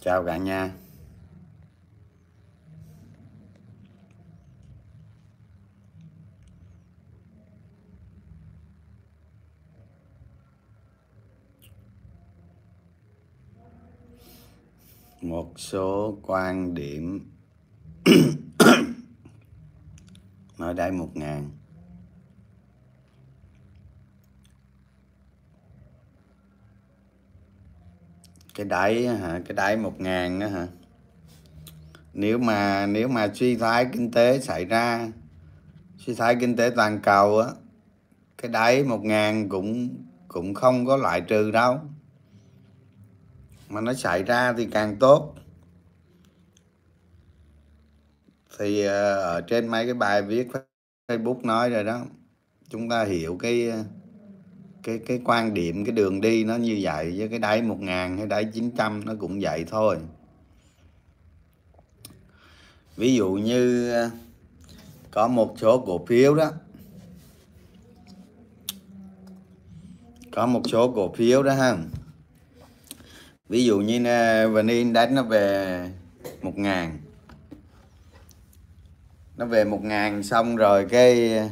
chào cả nhà. Một số quan điểm ở đây một ngàn. Cái đáy hả, cái đáy một ngàn đó hả. Nếu mà nếu mà suy thoái kinh tế xảy ra, suy thoái kinh tế toàn cầu á, cái đáy một ngàn cũng cũng không có loại trừ đâu. Mà nó xảy ra thì càng tốt. Thì ờ, ở trên mấy cái bài viết Facebook nói rồi đó, chúng ta hiểu cái cái cái quan điểm, cái đường đi nó như vậy với cái đáy một ngàn hay đáy 900 nó cũng vậy thôi. Ví dụ như à, có một số cổ phiếu đó, có một số cổ phiếu đó ha. Ví dụ như à, VN Index nó về một ngàn. Nó về một ngàn xong rồi cái à,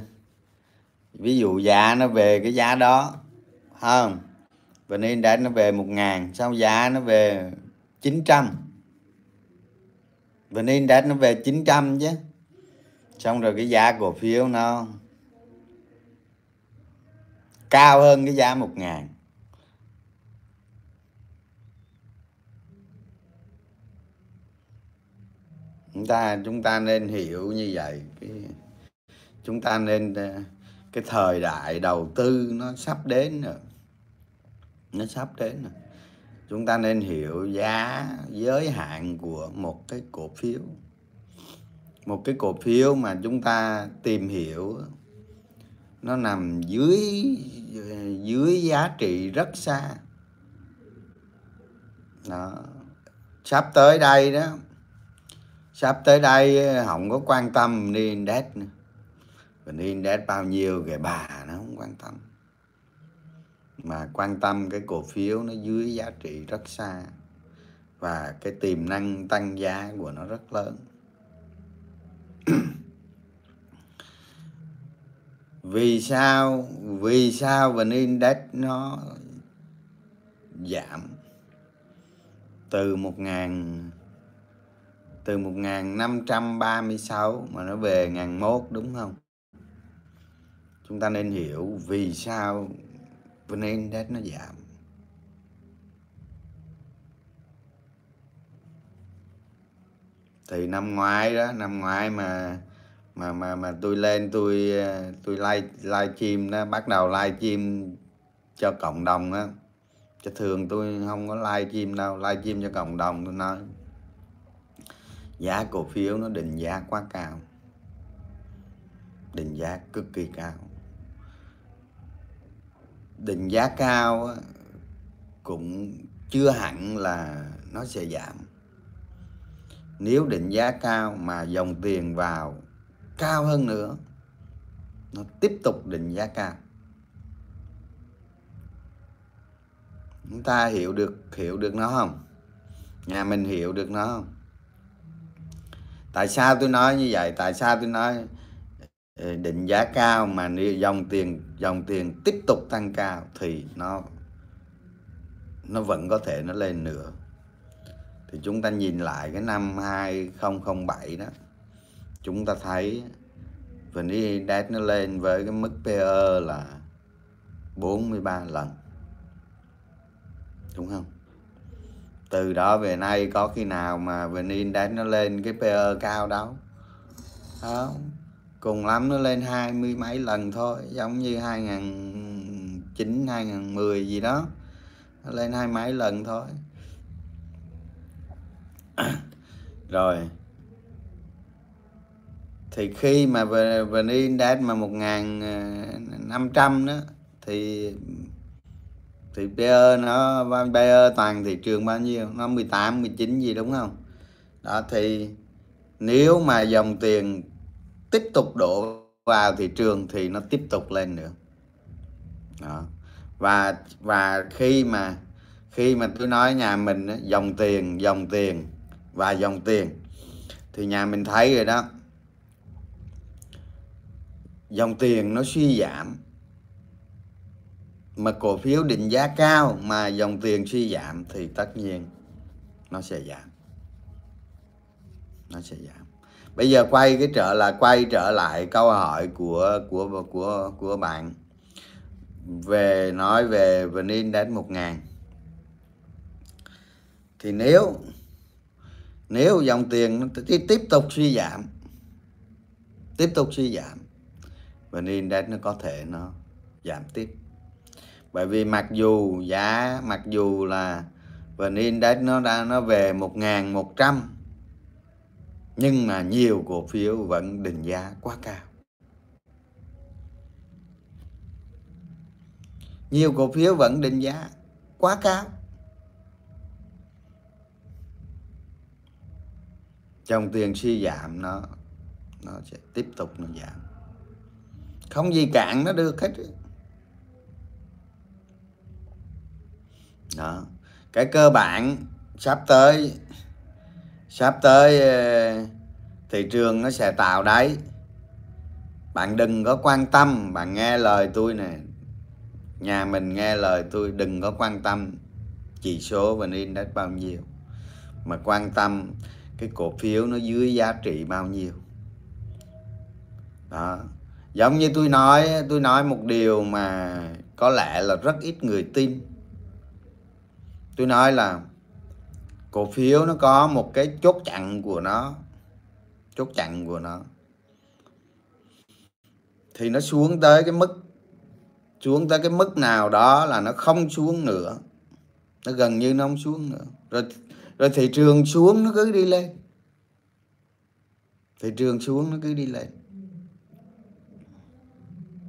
ví dụ giá nó về cái giá đó không. Và nên đã nó về một ngàn giá nó về 900 và nên đã nó về 900 chứ. Xong rồi cái giá cổ phiếu nó cao hơn cái giá 1000 chúng ta chúng ta nên hiểu như vậy. Cái chúng ta nên ờ, cái thời đại đầu tư nó sắp đến rồi. Nó sắp đến rồi. Chúng ta nên hiểu giá giới hạn của một cái cổ phiếu. Một cái cổ phiếu mà chúng ta tìm hiểu, nó nằm dưới dưới giá trị rất xa. Đó. Sắp tới đây đó. Sắp tới đây không có quan tâm đi index nữa mình index bao nhiêu về bà nó không quan tâm. Mà quan tâm cái cổ phiếu nó dưới giá trị rất xa. Và cái tiềm năng tăng giá của nó rất lớn. Vì sao vì sao vn index nó giảm? Từ một ngàn, từ 1536 mà nó về ngàn mốt đúng không? Chúng ta nên hiểu vì sao VN Index nó giảm. Thì năm ngoái đó, năm ngoái mà mà mà mà tôi lên, tôi tôi live live stream đó, bắt đầu live stream cho cộng đồng á. Chứ thường tôi không có live stream đâu, live stream cho cộng đồng tôi nói, giá cổ phiếu nó định giá quá cao. Định giá cực kỳ cao định giá cao cũng chưa hẳn là nó sẽ giảm. Nếu định giá cao mà dòng tiền vào cao hơn nữa, nó tiếp tục định giá cao. Chúng ta hiểu được hiểu được nó không? Nhà mình hiểu được nó không? Tại sao tôi nói như vậy? Tại sao tôi nói Ờ, định giá cao mà dòng tiền dòng tiền tiếp tục tăng cao thì nó nó vẫn có thể nó lên nữa. Thì chúng ta nhìn lại cái năm 2007 đó, chúng ta thấy VN Index nó lên với cái mức PE là 43 lần, đúng không? Từ đó về nay có khi nào mà VN Index nó lên cái PE cao đâu? Không cùng lắm nó lên hai mươi mấy lần thôi, giống như 2009 2010 gì đó. Nó lên hai mấy lần thôi. Rồi. Thì khi mà VN Index mà 1.500 đó, thì thì PE nó PE toàn thị trường bao nhiêu? Nó 18 19 gì đúng không? Đó, thì nếu mà dòng tiền tiếp tục đổ vào thị trường thì nó tiếp tục lên nữa. Đó. Và và khi mà khi mà tôi nói nhà mình dòng tiền dòng tiền và dòng tiền, thì nhà mình thấy rồi đó, dòng tiền nó suy giảm. Mà cổ phiếu định giá cao mà dòng tiền suy giảm thì tất nhiên nó sẽ giảm. Nó sẽ giảm bây giờ quay cái trở lại quay trở lại câu hỏi của của của của bạn. Về, nói về vn index một ngàn. Thì nếu nếu dòng tiền nó tiếp tục suy giảm, tiếp tục suy giảm và index nó có thể nó giảm tiếp. Bởi vì mặc dù giá, mặc dù là và index nó đã nó về một ngàn một trăm nhưng mà nhiều cổ phiếu vẫn định giá quá cao. Nhiều cổ phiếu vẫn định giá quá cao. Dòng tiền suy giảm, nó nó sẽ tiếp tục nó giảm. Không gì cạn nó được hết. Đó. Cái cơ bản sắp tới sắp tới ờ, thị trường nó sẽ tạo đáy. Bạn đừng có quan tâm, bạn nghe lời tôi nè. Nhà mình nghe lời tôi, đừng có quan tâm chỉ số và index bao nhiêu. Mà quan tâm cái cổ phiếu nó dưới giá trị bao nhiêu. Đó. Giống như tôi nói tôi nói một điều mà có lẽ là rất ít người tin. Tôi nói là cổ phiếu nó có một cái chốt chặn của nó. Chốt chặn của nó. Thì nó xuống tới cái mức, xuống tới cái mức nào đó là nó không xuống nữa. Nó gần như nó không xuống nữa. Rồi rồi thị trường xuống nó cứ đi lên. Thị trường xuống nó cứ đi lên.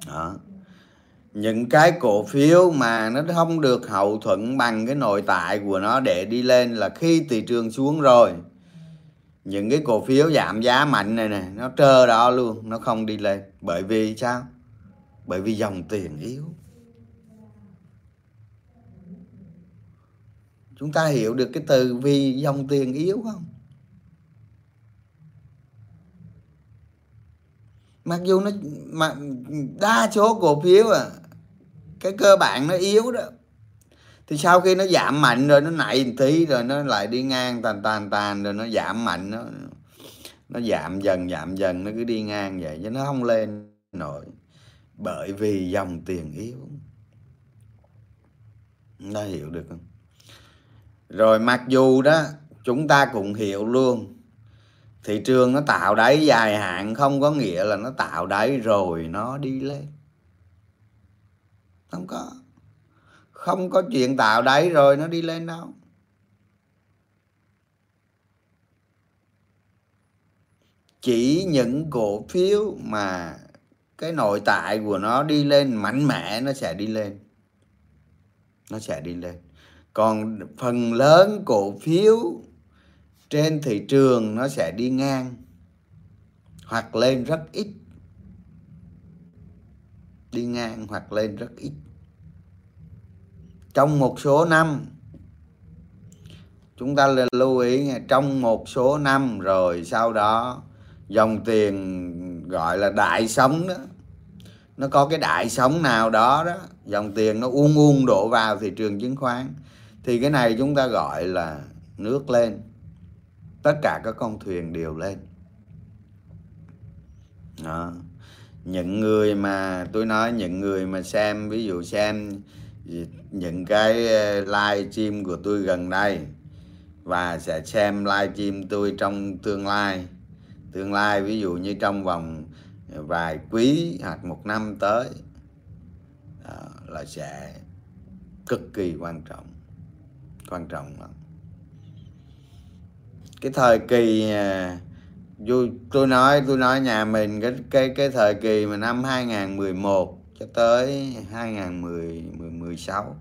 Đó những cái cổ phiếu mà nó không được hậu thuẫn bằng cái nội tại của nó để đi lên là khi thị trường xuống rồi. Những cái cổ phiếu giảm giá mạnh này này nó trơ đó luôn, nó không đi lên. Bởi vì sao? Bởi vì dòng tiền yếu. Chúng ta hiểu được cái từ vì dòng tiền yếu không? Mặc dù nó, mà đa số cổ phiếu à cái cơ bản nó yếu đó. Thì sau khi nó giảm mạnh rồi, nó nảy một tí rồi nó lại đi ngang tàn tàn tàn rồi nó giảm mạnh, nó nó giảm dần giảm dần, nó cứ đi ngang vậy chứ nó không lên nổi. Bởi vì dòng tiền yếu. Nó hiểu được không? Rồi mặc dù đó, chúng ta cũng hiểu luôn, thị trường nó tạo đáy dài hạn, không có nghĩa là nó tạo đáy rồi nó đi lên không có. Không có chuyện tạo đáy rồi nó đi lên đâu. Chỉ những cổ phiếu mà cái nội tại của nó đi lên mạnh mẽ nó sẽ đi lên. Nó sẽ đi lên. Còn phần lớn cổ phiếu trên thị trường nó sẽ đi ngang hoặc lên rất ít đi ngang hoặc lên rất ít. Trong một số năm, chúng ta lưu ý nha trong một số năm rồi sau đó, dòng tiền gọi là đại sống đó, nó có cái đại sống nào đó đó, dòng tiền nó uông uông đổ vào thị trường chứng khoán, thì cái này chúng ta gọi là nước lên. Tất cả các con thuyền đều lên. Đó những người mà tôi nói những người mà xem ví dụ xem những cái ờ, live stream của tôi gần đây và sẽ xem live stream tôi trong tương lai. Tương lai ví dụ như trong vòng vài quý hoặc một năm tới đó, là sẽ cực kỳ quan trọng quan trọng lắm. Cái thời kỳ ờ, vui tôi nói tôi nói nhà mình cái cái cái thời kỳ mà năm 2011 cho tới 2016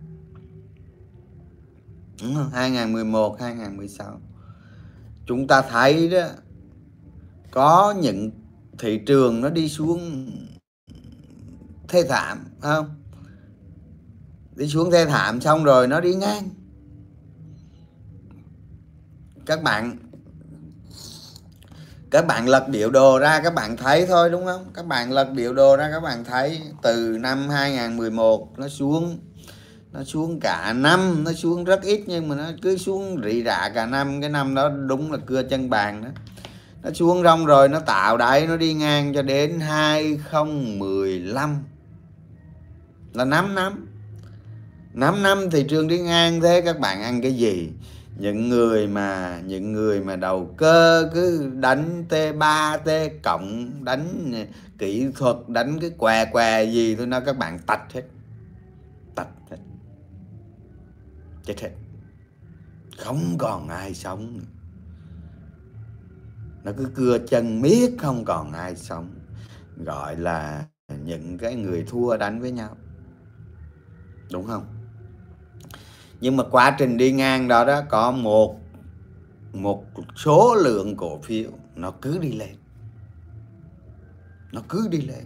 đúng 2011 2016 chúng ta thấy đó, có những thị trường nó đi xuống thê thảm không? Đi xuống thê thảm xong rồi nó đi ngang. Các bạn các bạn lật biểu đồ ra các bạn thấy thôi, đúng không? Các bạn lật biểu đồ ra các bạn thấy từ năm 2011 nó xuống nó xuống cả năm, nó xuống rất ít nhưng mà nó cứ xuống rỉ rả cả năm. Cái năm đó đúng là cưa chân bàn đó. Nó xuống rong rồi nó tạo đáy, nó đi ngang cho đến 2015 là 5 năm. 5 năm thị trường đi ngang thế, các bạn ăn cái gì? Những người mà, những người mà đầu cơ cứ đánh T3 T cộng, đánh kỹ thuật, đánh cái què què gì tôi nói các bạn tạch hết. Tạch hết. Chết hết. Không còn ai sống. Nó cứ cưa chân miết không còn ai sống. Gọi là những cái người thua đánh với nhau. Đúng không? Nhưng mà quá trình đi ngang đó đó, có một một số lượng cổ phiếu nó cứ đi lên. Nó cứ đi lên.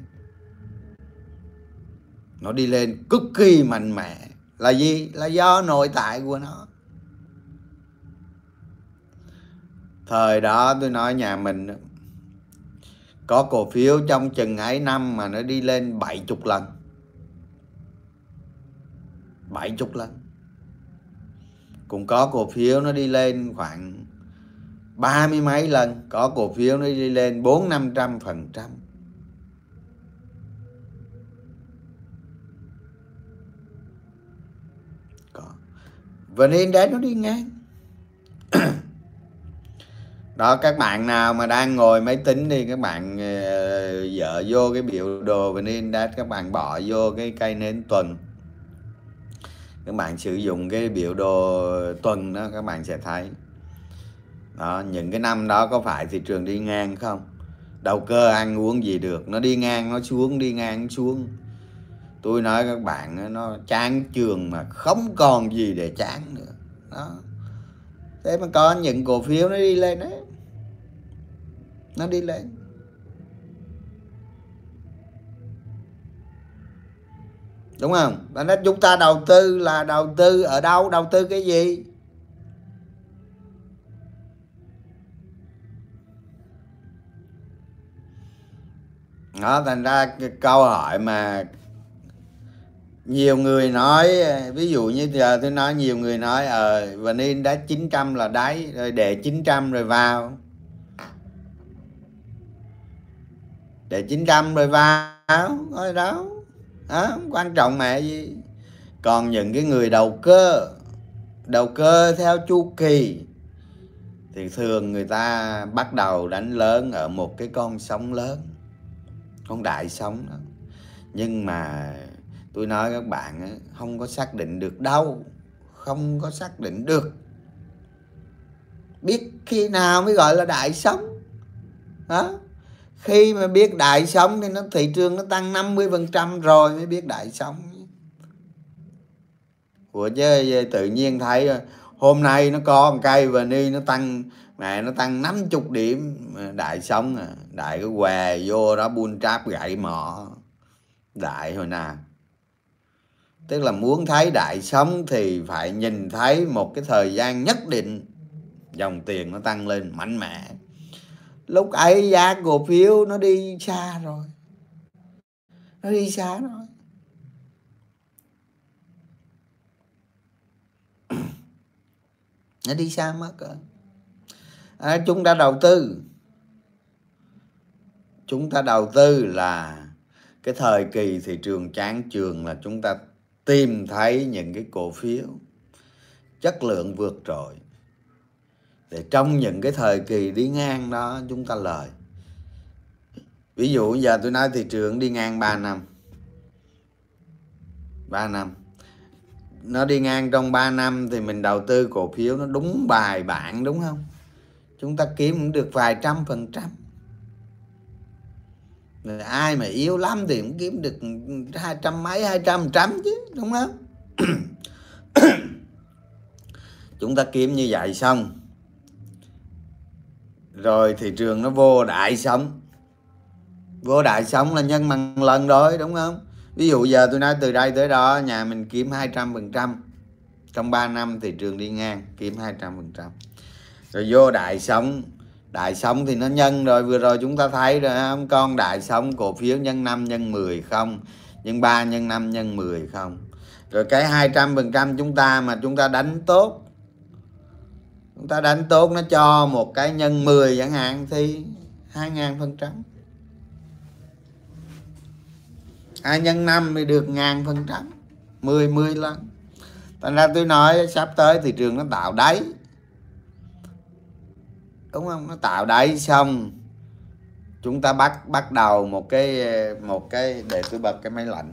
Nó đi lên cực kỳ mạnh mẽ. Là gì? Là do nội tại của nó. Thời đó tôi nói nhà mình có cổ phiếu trong chừng ấy năm mà nó đi lên 70 lần. 70 lần cũng có cổ phiếu nó đi lên khoảng ba mươi mấy lần, có cổ phiếu nó đi lên bốn năm trăm phần trăm. Có. Và nên đấy, nó đi ngang. Đó, các bạn nào mà đang ngồi máy tính đi các bạn ờ, dở vô cái biểu đồ và nên đã các bạn bỏ vô cái cây nến tuần các bạn sử dụng cái biểu đồ tuần đó, các bạn sẽ thấy. Đó, những cái năm đó có phải thị trường đi ngang không? Đầu cơ ăn uống gì được? Nó đi ngang, nó xuống, đi ngang, xuống. Tôi nói các bạn nó chán trường mà không còn gì để chán nữa. Đó. Thế mà có những cổ phiếu nó đi lên đấy. Nó đi lên. Đúng không? Và nói chúng ta đầu tư là đầu tư ở đâu? Đầu tư cái gì? Đó thành ra cái câu hỏi mà nhiều người nói ví dụ như giờ tôi nói nhiều người nói ờ à, Vnin đã 900 là đáy rồi để 900 rồi vào. Để 900 rồi vào thôi đó đó, quan trọng mẹ gì? Còn những cái người đầu cơ đầu cơ theo chu kỳ thì thường người ta bắt đầu đánh lớn ở một cái con sóng lớn con đại sóng đó. Nhưng mà tôi nói các bạn không có xác định được đâu không có xác định được. Biết khi nào mới gọi là đại sóng? Đó khi mà biết đại sống thì nó, thị trường nó tăng 50% rồi mới biết đại sống. Của chứ tự nhiên thấy ờ, hôm nay nó có một cây và ni nó tăng, mẹ nó tăng 50 điểm đại sống à. Đại cái què vô đó buôn tráp gậy mỏ đại hồi nào tức là muốn thấy đại sống thì phải nhìn thấy một cái thời gian nhất định. Dòng tiền nó tăng lên mạnh mẽ lúc ấy giá cổ phiếu nó đi xa rồi. Nó đi xa rồi. Nó đi xa mất rồi. À, chúng ta đầu tư. Chúng ta đầu tư là cái thời kỳ thị trường chán trường là chúng ta tìm thấy những cái cổ phiếu. Chất lượng vượt trội để trong những cái thời kỳ đi ngang đó, chúng ta lời. Ví dụ giờ tôi nói thị trường đi ngang 3 năm. 3 năm. Nó đi ngang trong 3 năm thì mình đầu tư cổ phiếu nó đúng bài bản, đúng không? Chúng ta kiếm được vài trăm phần trăm. Ai mà yếu lắm thì cũng kiếm được hai trăm mấy, hai trăm trăm chứ, đúng không? Chúng ta kiếm như vậy xong rồi thị trường nó vô đại sống. Vô đại sống là nhân bằng lần rồi, đúng không? Ví dụ giờ tôi nói từ đây tới đó, nhà mình kiếm 200 phần trăm. Trong 3 năm thị trường đi ngang, kiếm 200 phần trăm. Rồi vô đại sống. Đại sống thì nó nhân rồi, vừa rồi chúng ta thấy rồi không? Con đại sống cổ phiếu nhân 5 nhân 10 không? Nhân 3 nhân 5 nhân 10 không? Rồi cái 200 phần trăm chúng ta mà chúng ta đánh tốt chúng ta đánh tốt, nó cho một cái nhân 10 chẳng hạn, thì 2.000 phần trăm. Hai nhân 5 thì được ngàn phần trăm 10 10 lần. Thành ra tôi nói sắp tới thị trường nó tạo đáy. Đúng không? Nó tạo đáy xong, chúng ta bắt bắt đầu một cái một cái để tôi bật cái máy lạnh.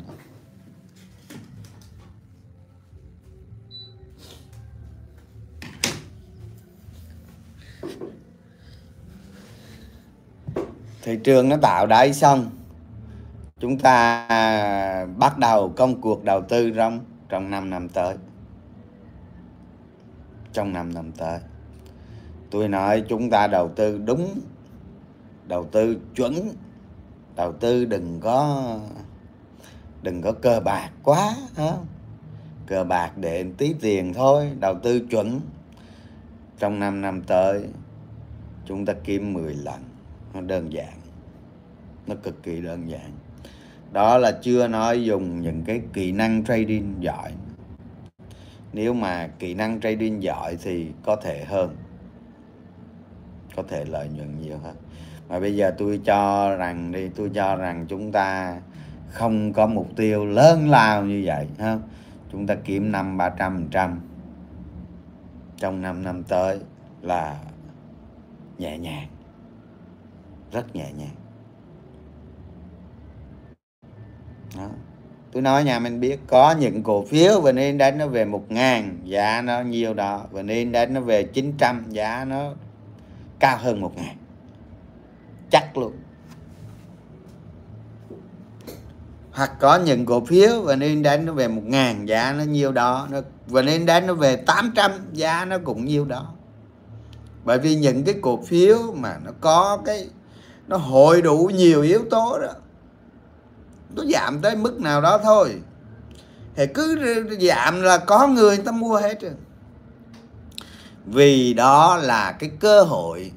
Thị trường nó tạo đáy xong chúng ta bắt đầu công cuộc đầu tư trong trong 5 năm tới. Trong 5 năm tới. Tôi nói chúng ta đầu tư đúng, đầu tư chuẩn, đầu tư đừng có đừng có cờ bạc quá, hả? cờ bạc để tí tiền thôi, đầu tư chuẩn. Trong 5 năm tới, chúng ta kiếm 10 lần nó đơn giản. Nó cực kỳ đơn giản. Đó là chưa nói dùng những cái kỹ năng trading giỏi. Nếu mà kỹ năng trading giỏi thì có thể hơn. Có thể lợi nhuận nhiều hơn. Mà bây giờ tôi cho rằng đi, tôi cho rằng chúng ta không có mục tiêu lớn lao như vậy ha chúng ta kiếm năm ba trăm trăm trong 5 năm tới là nhẹ nhàng rất nhẹ nhàng. Đó. tôi nói nhà mình biết có những cổ phiếu và nên đánh nó về một ngàn, giá nó nhiều đó. Và nên đánh nó về 900 giá nó cao hơn một ngàn. Chắc luôn. Hoặc có những cổ phiếu và nên đánh nó về một ngàn, giá nó nhiều đó. Nó và nên đánh nó về 800 giá nó cũng nhiều đó. Bởi vì những cái cổ phiếu mà nó có cái nó hội đủ nhiều yếu tố đó. Nó giảm tới mức nào đó thôi. Thì cứ giảm là có người, người ta mua hết rồi. Vì đó là cái cơ hội.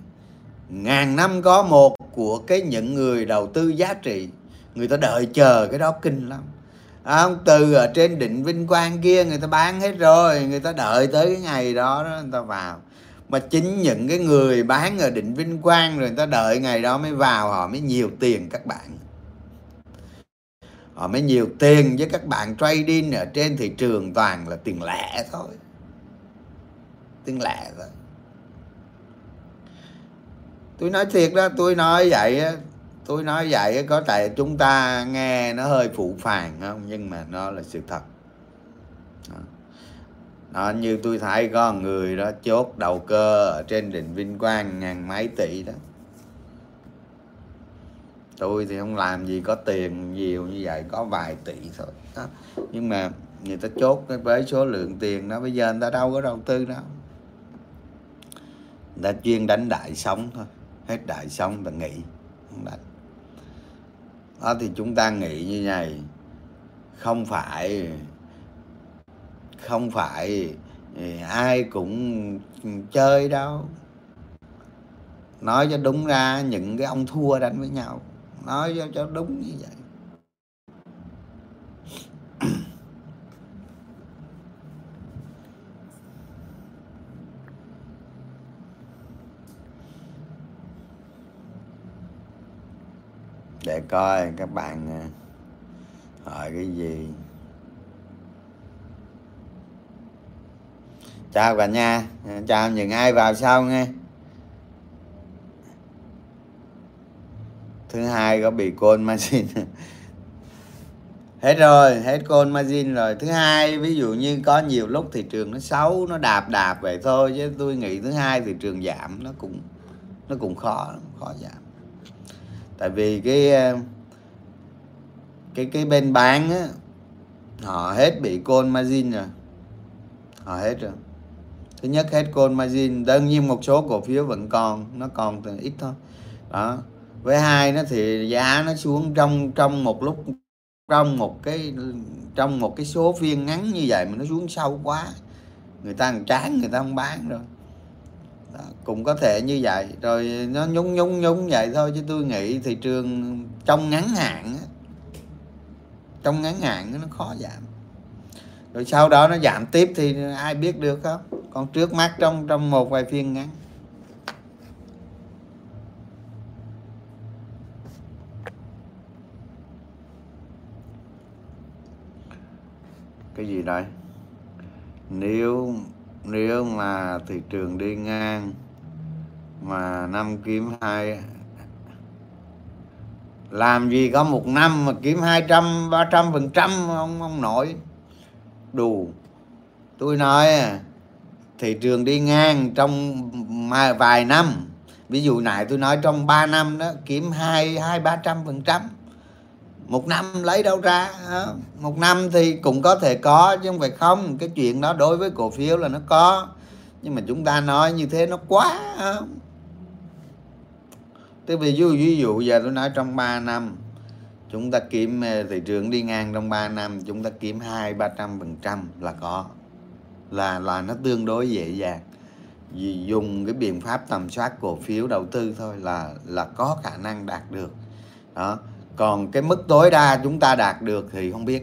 Ngàn năm có một của cái những người đầu tư giá trị. Người ta đợi chờ cái đó kinh lắm. À, từ ở trên định vinh quang kia người ta bán hết rồi. Người ta đợi tới cái ngày đó, đó người ta vào mà chính những cái người bán ở định vinh quang rồi người ta đợi ngày đó mới vào, họ mới nhiều tiền các bạn. Họ mới nhiều tiền với các bạn trading ở trên thị trường toàn là tiền lẻ thôi. Tiền lẻ thôi. Tôi nói thiệt đó, tôi nói vậy tôi nói vậy có thể chúng ta nghe nó hơi phụ phàng không? Nhưng mà nó là sự thật. Đó, như tôi thấy có người đó chốt đầu cơ ở trên đỉnh Vinh Quang ngàn mấy tỷ đó. Tôi thì không làm gì có tiền nhiều như vậy có vài tỷ thôi. Đó. nhưng mà người ta chốt với số lượng tiền đó bây giờ người ta đâu có đầu tư đâu. Người ta chuyên đánh đại sống thôi hết đại sống ta nghỉ không đánh. Đó thì chúng ta nghĩ như này không phải không phải ai cũng chơi đâu. Nói cho đúng ra những cái ông thua đánh với nhau nói cho, cho đúng như vậy. Để coi các bạn ờ, hỏi cái gì. Chào cả nhà. À, chào những ai vào sau nghe. Thứ hai có bị côn margin. Hết rồi, hết côn margin rồi. Thứ hai, ví dụ như có nhiều lúc thị trường nó xấu, nó đạp đạp vậy thôi, chứ tôi nghĩ thứ hai thị trường giảm, nó cũng nó cũng khó khó giảm. Tại vì cái ờ, cái cái bên bán á, họ hết bị côn margin rồi. Họ hết rồi thứ nhất hết call margin. Đương nhiên một số cổ phiếu vẫn còn nó còn từ ít thôi. Đó. Với hai nó thì giá nó xuống trong trong một lúc trong một cái trong một cái số phiên ngắn như vậy mà nó xuống sâu quá. Người ta chán người ta không bán rồi. Đó, cũng có thể như vậy. Rồi nó nhúng nhúng nhúng vậy thôi chứ tôi nghĩ thị trường trong ngắn hạn trong ngắn hạn nó khó giảm rồi sau đó nó giảm tiếp thì ai biết được không? Còn trước mắt trong trong một vài phiên ngắn. Cái gì đây? Nếu nếu mà thị trường đi ngang mà năm kiếm hai, làm gì có một năm mà kiếm hai trăm, ba trăm phần trăm ông ông nội đủ tôi nói, thị trường đi ngang trong vài năm. Ví dụ này tôi nói trong 3 năm đó, kiếm hai hai, ba trăm phần trăm. Một năm lấy đâu ra một năm thì cũng có thể có, chứ không phải không. Cái chuyện đó đối với cổ phiếu là nó có. Nhưng mà chúng ta nói như thế nó quá tức ví dụ ví dụ giờ tôi nói trong 3 năm chúng ta kiếm ờ, thị trường đi ngang trong 3 năm, chúng ta kiếm hai, ba trăm phần trăm là có. Là là nó tương đối dễ dàng. Vì dùng cái biện pháp tầm soát cổ phiếu đầu tư thôi là là có khả năng đạt được. Đó. Còn cái mức tối đa chúng ta đạt được thì không biết.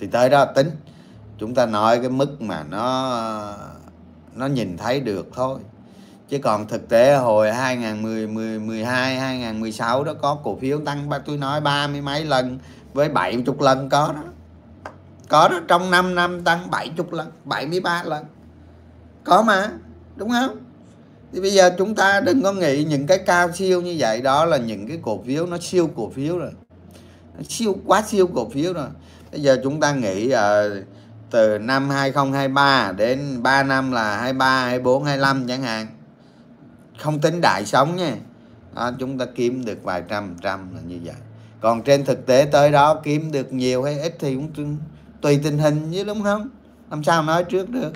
Thì tới đó tính. Chúng ta nói cái mức mà nó nó nhìn thấy được thôi chứ còn thực tế hồi 2012 2016 đó có cổ phiếu tăng ba tôi nói ba mươi mấy lần với 70 lần có đó. Có đó trong 5 năm tăng 70 lần 73 lần. Có mà đúng không? Thì bây giờ chúng ta đừng có nghĩ những cái cao siêu như vậy đó là những cái cổ phiếu nó siêu cổ phiếu rồi. Nó siêu quá siêu cổ phiếu rồi. Bây giờ chúng ta nghĩ uh, từ năm 2023 đến 3 năm là 23 24 25 chẳng hạn không tính đại sống nha. Đó, chúng ta kiếm được vài trăm trăm là như vậy. Còn trên thực tế tới đó kiếm được nhiều hay ít thì cũng tùy tình hình chứ đúng không? Làm sao nói trước được?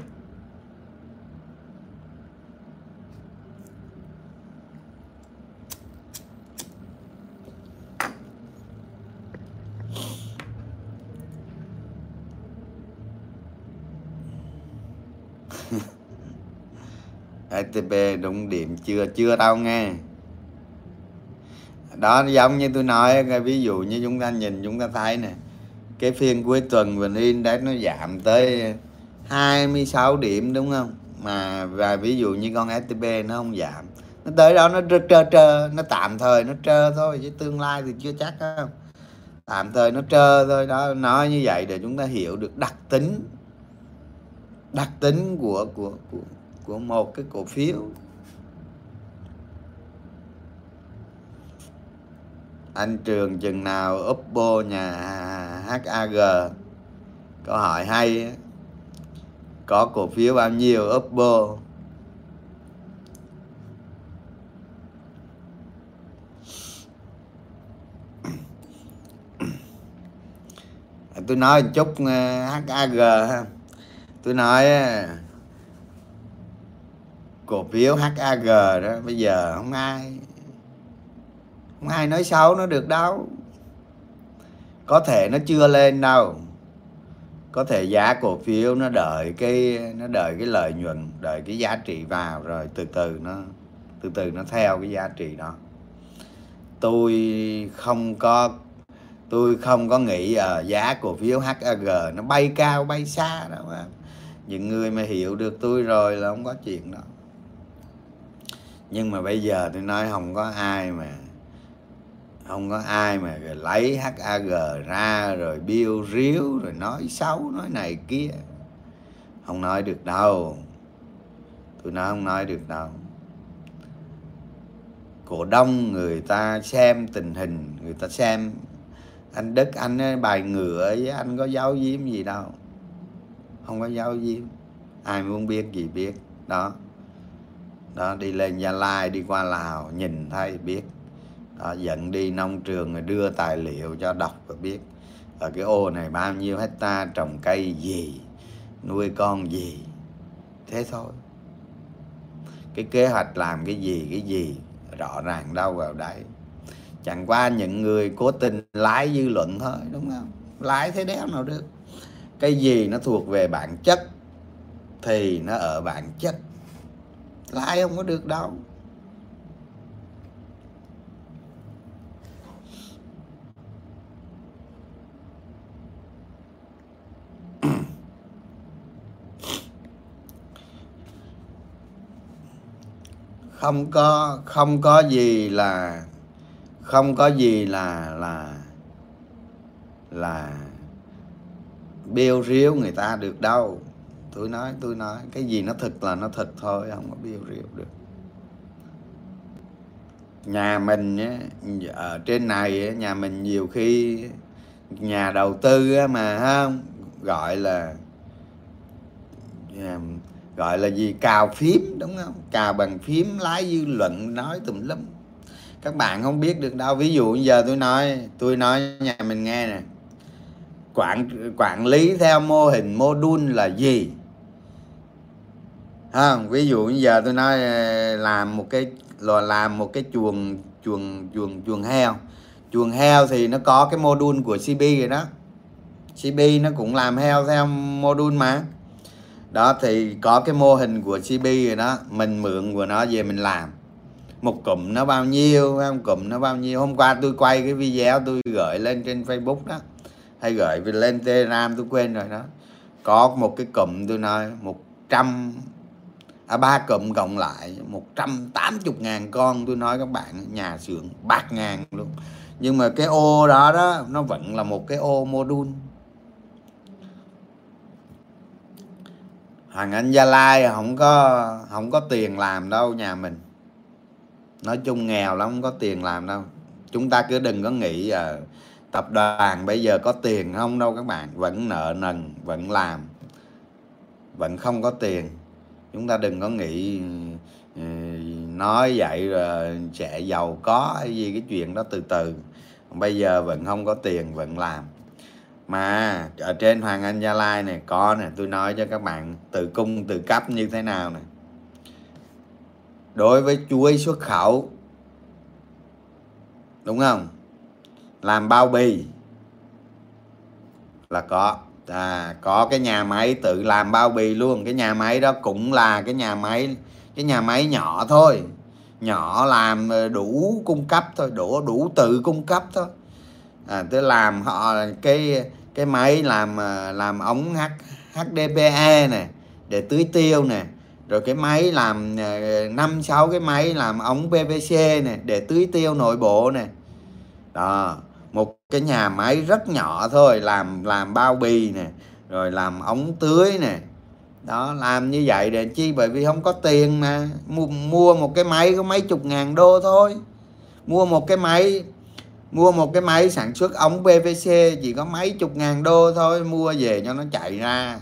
ATP đúng điểm chưa chưa đâu nghe. Đó, giống như tôi nói, cái ví dụ như chúng ta nhìn, chúng ta thấy nè, cái phiên cuối tuần vn index nó giảm tới 26 điểm, đúng không? Mà, và ví dụ như con STP nó không giảm. Nó tới đó nó trơ trơ trơ, nó tạm thời nó trơ thôi, chứ tương lai thì chưa chắc không tạm thời nó trơ thôi. Đó, nói như vậy để chúng ta hiểu được đặc tính đặc tính của của của của một cái cổ phiếu. Anh trường chừng nào Oppo nhà HAG câu hỏi hay có cổ phiếu bao nhiêu Oppo? Tôi nói một chút ờ, HAG ha. Tôi nói cổ phiếu HAG đó. Bây giờ không ai không ai nói xấu nó được đâu. Có thể nó chưa lên đâu. Có thể giá cổ phiếu nó đợi cái nó đợi cái lợi nhuận đợi cái giá trị vào rồi từ từ nó từ từ nó theo cái giá trị đó. Tôi không có tôi không có nghĩ uh, giá cổ phiếu HAG nó bay cao bay xa đâu mà những người mà hiểu được tôi rồi là không có chuyện đó nhưng mà bây giờ tôi nói không có ai mà, không có ai mà lấy HAG ra rồi biêu ríu rồi nói xấu, nói này kia. Không nói được đâu. Tôi nói không nói được đâu. Cổ đông người ta xem tình hình, người ta xem anh đức, anh bài ngựa với anh có giáo diếm gì đâu. Không có giáo diếm ai muốn biết gì biết. Đó đó đi lên gia lai đi qua lào nhìn thấy biết. Đó, dẫn đi nông trường rồi đưa tài liệu cho đọc và biết. Ở cái ô này bao nhiêu hecta trồng cây gì nuôi con gì. Thế thôi. Cái kế hoạch làm cái gì cái gì rõ ràng đâu vào đấy. Chẳng qua những người cố tình lái dư luận thôi đúng không? Lái thế đéo nào được. Cái gì nó thuộc về bản chất thì nó ở bản chất lại không có được đâu. Không có không có gì là, không có gì là là là bêu riếu người ta được đâu tôi nói tôi nói, cái gì nó thật là nó thật thôi, không có biêu rượu được. Nhà mình ở trên này nhà mình nhiều khi nhà đầu tư mà không? Gọi là gọi là gì? Cào phím, đúng không? Cào bằng phím, lái dư luận, nói tùm lum. Các bạn không biết được đâu. Ví dụ giờ tôi nói tôi nói nhà mình nghe nè. Quản quản lý theo mô hình, mô đun là gì? Không ví dụ như giờ tôi nói ờ, làm một cái là làm một cái chuồng chuồng chuồng chuồng heo. Chuồng heo thì nó có cái mô đun của CB rồi đó. CB nó cũng làm heo theo mô đun mà. Đó, thì có cái mô hình của CB rồi đó. Mình mượn của nó về mình làm. Một cụm nó bao nhiêu không? Cụm nó bao nhiêu? Hôm qua tôi quay cái video tôi gửi lên trên Facebook đó. Hay gửi lên Telegram, tôi quên rồi đó. Có một cái cụm tôi nói, một trăm à, ba cụm cộng lại 180 ngàn con. Tôi nói các bạn nhà xưởng bạc ngàn luôn. Nhưng mà cái ô đó đó nó vẫn là một cái ô module. Hoàng Anh Gia Lai không có không có tiền làm đâu nhà mình. Nói chung nghèo lắm không có tiền làm đâu. Chúng ta cứ đừng có nghĩ à, tập đoàn bây giờ có tiền không đâu các bạn. Vẫn nợ nần vẫn làm vẫn không có tiền chúng ta đừng có nghĩ ừ, nói vậy là sẽ giàu có hay gì, cái chuyện đó từ từ. Bây giờ vẫn không có tiền, vẫn làm. Mà ở trên Hoàng Anh Gia Lai này có nè, tôi nói cho các bạn từ cung, từ cấp như thế nào nè. Đối với chuối xuất khẩu, đúng không? Làm bao bì là có à, có cái nhà máy tự làm bao bì luôn. Cái nhà máy đó cũng là cái nhà máy cái nhà máy nhỏ thôi. Nhỏ làm ờ, đủ cung cấp thôi đủ đủ tự cung cấp thôi. À, tôi làm họ cái cái máy làm ờ, làm ống H, HDPE nè để tưới tiêu nè. Rồi cái máy làm ờ, năm sáu cái máy làm ống PVC nè để tưới tiêu nội bộ nè. Đó một cái nhà máy rất nhỏ thôi làm làm bao bì nè rồi làm ống tưới nè. Đó làm như vậy để chi? Bởi vì không có tiền mà. Mua, mua một cái máy có mấy chục ngàn đô thôi. Mua một cái máy mua một cái máy sản xuất ống PVC chỉ có mấy chục ngàn đô thôi mua về cho nó chạy ra.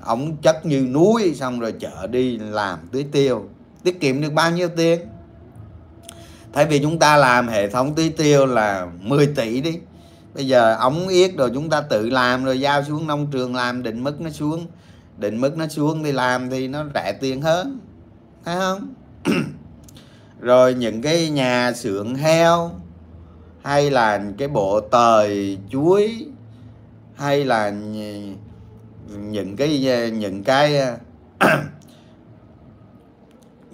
Ống chất như núi xong rồi chở đi làm tưới tiêu. Tiết kiệm được bao nhiêu tiền? Thay vì chúng ta làm hệ thống tưới tiêu là 10 tỷ đi. Bây giờ ống yết rồi chúng ta tự làm rồi giao xuống nông trường làm, định mức nó xuống. Định mức nó xuống thì làm thì nó rẻ tiền hơn. Thấy không? Rồi những cái nhà xưởng heo, hay là cái bộ tời chuối, hay là những cái những cái à,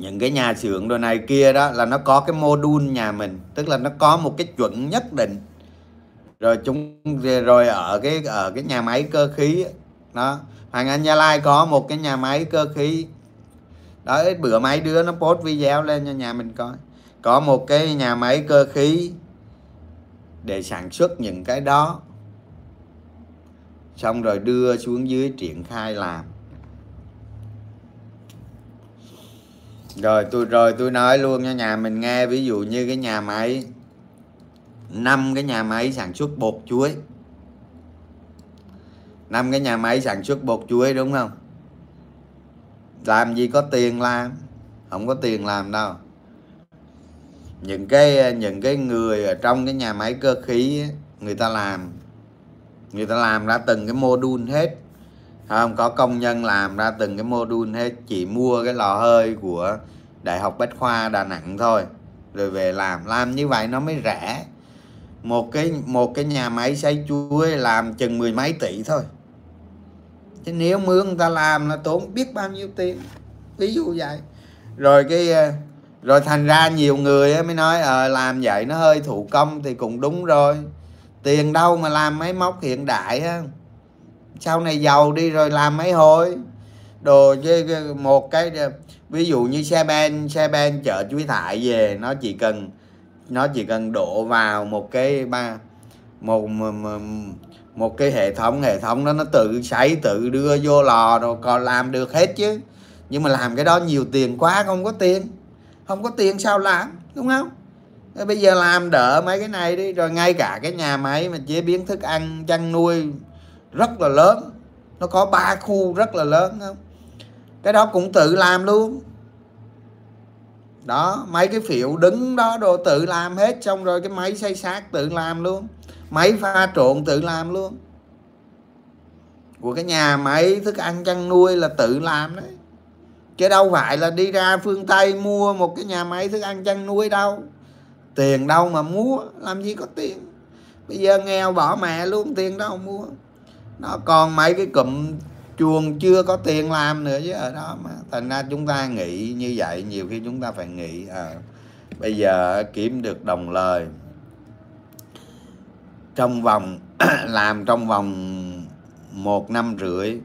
những cái nhà xưởng đồ này kia đó là nó có cái module nhà mình, tức là nó có một cái chuẩn nhất định. Rồi chúng, rồi ở cái ở cái nhà máy cơ khí đó. Hoàng Anh Gia Lai có một cái nhà máy cơ khí. Đó bữa mấy đứa nó post video lên cho nhà mình coi. Có một cái nhà máy cơ khí để sản xuất những cái đó. Xong rồi đưa xuống dưới triển khai làm. Rồi, tôi rồi tôi nói luôn cho nhà mình nghe, ví dụ như cái nhà máy năm cái nhà máy sản xuất bột chuối. Năm cái nhà máy sản xuất bột chuối, đúng không? Làm gì có tiền làm, không có tiền làm đâu. Những cái những cái người ở trong cái nhà máy cơ khí người ta làm, người ta làm ra từng cái module hết không, có công nhân làm ra từng cái module hết, chỉ mua cái lò hơi của đại học bách khoa đà nẵng thôi, rồi về làm. Làm như vậy nó mới rẻ. Một cái một cái nhà máy xây chuối làm chừng mười mấy tỷ thôi. Chứ nếu mướn người ta làm nó tốn biết bao nhiêu tiền, ví dụ vậy. Rồi cái ờ, rồi thành ra nhiều người mới nói ờ làm vậy nó hơi thủ công thì cũng đúng rồi. Tiền đâu mà làm máy móc hiện đại á sau này giàu đi rồi làm mấy hồi? Đồ với một cái ví dụ như xe ben xe ben chở chuối thải về nó chỉ cần nó chỉ cần đổ vào một cái ba một, một, một cái hệ thống hệ thống đó nó tự sấy tự đưa vô lò rồi còn làm được hết chứ. Nhưng mà làm cái đó nhiều tiền quá không có tiền. Không có tiền sao làm đúng không? Bây giờ làm đỡ mấy cái này đi rồi ngay cả cái nhà máy mà chế biến thức ăn chăn nuôi rất là lớn. Nó có ba khu rất là lớn không cái đó cũng tự làm luôn. Đó, mấy cái phiệu đứng đó đồ tự làm hết, xong rồi cái máy xây sát tự làm luôn. Máy pha trộn tự làm luôn. Của cái nhà máy thức ăn chăn nuôi là tự làm đấy. Chứ đâu phải là đi ra phương tây mua một cái nhà máy thức ăn chăn nuôi đâu. Tiền đâu mà mua, làm gì có tiền. Bây giờ nghèo bỏ mẹ luôn, tiền đâu mua nó còn mấy cái cụm chuồng chưa có tiền làm nữa chứ ở đó mà. Thành ra chúng ta nghĩ như vậy nhiều khi chúng ta phải nghĩ à, bây giờ kiếm được đồng lời. Trong vòng làm trong vòng một năm rưỡi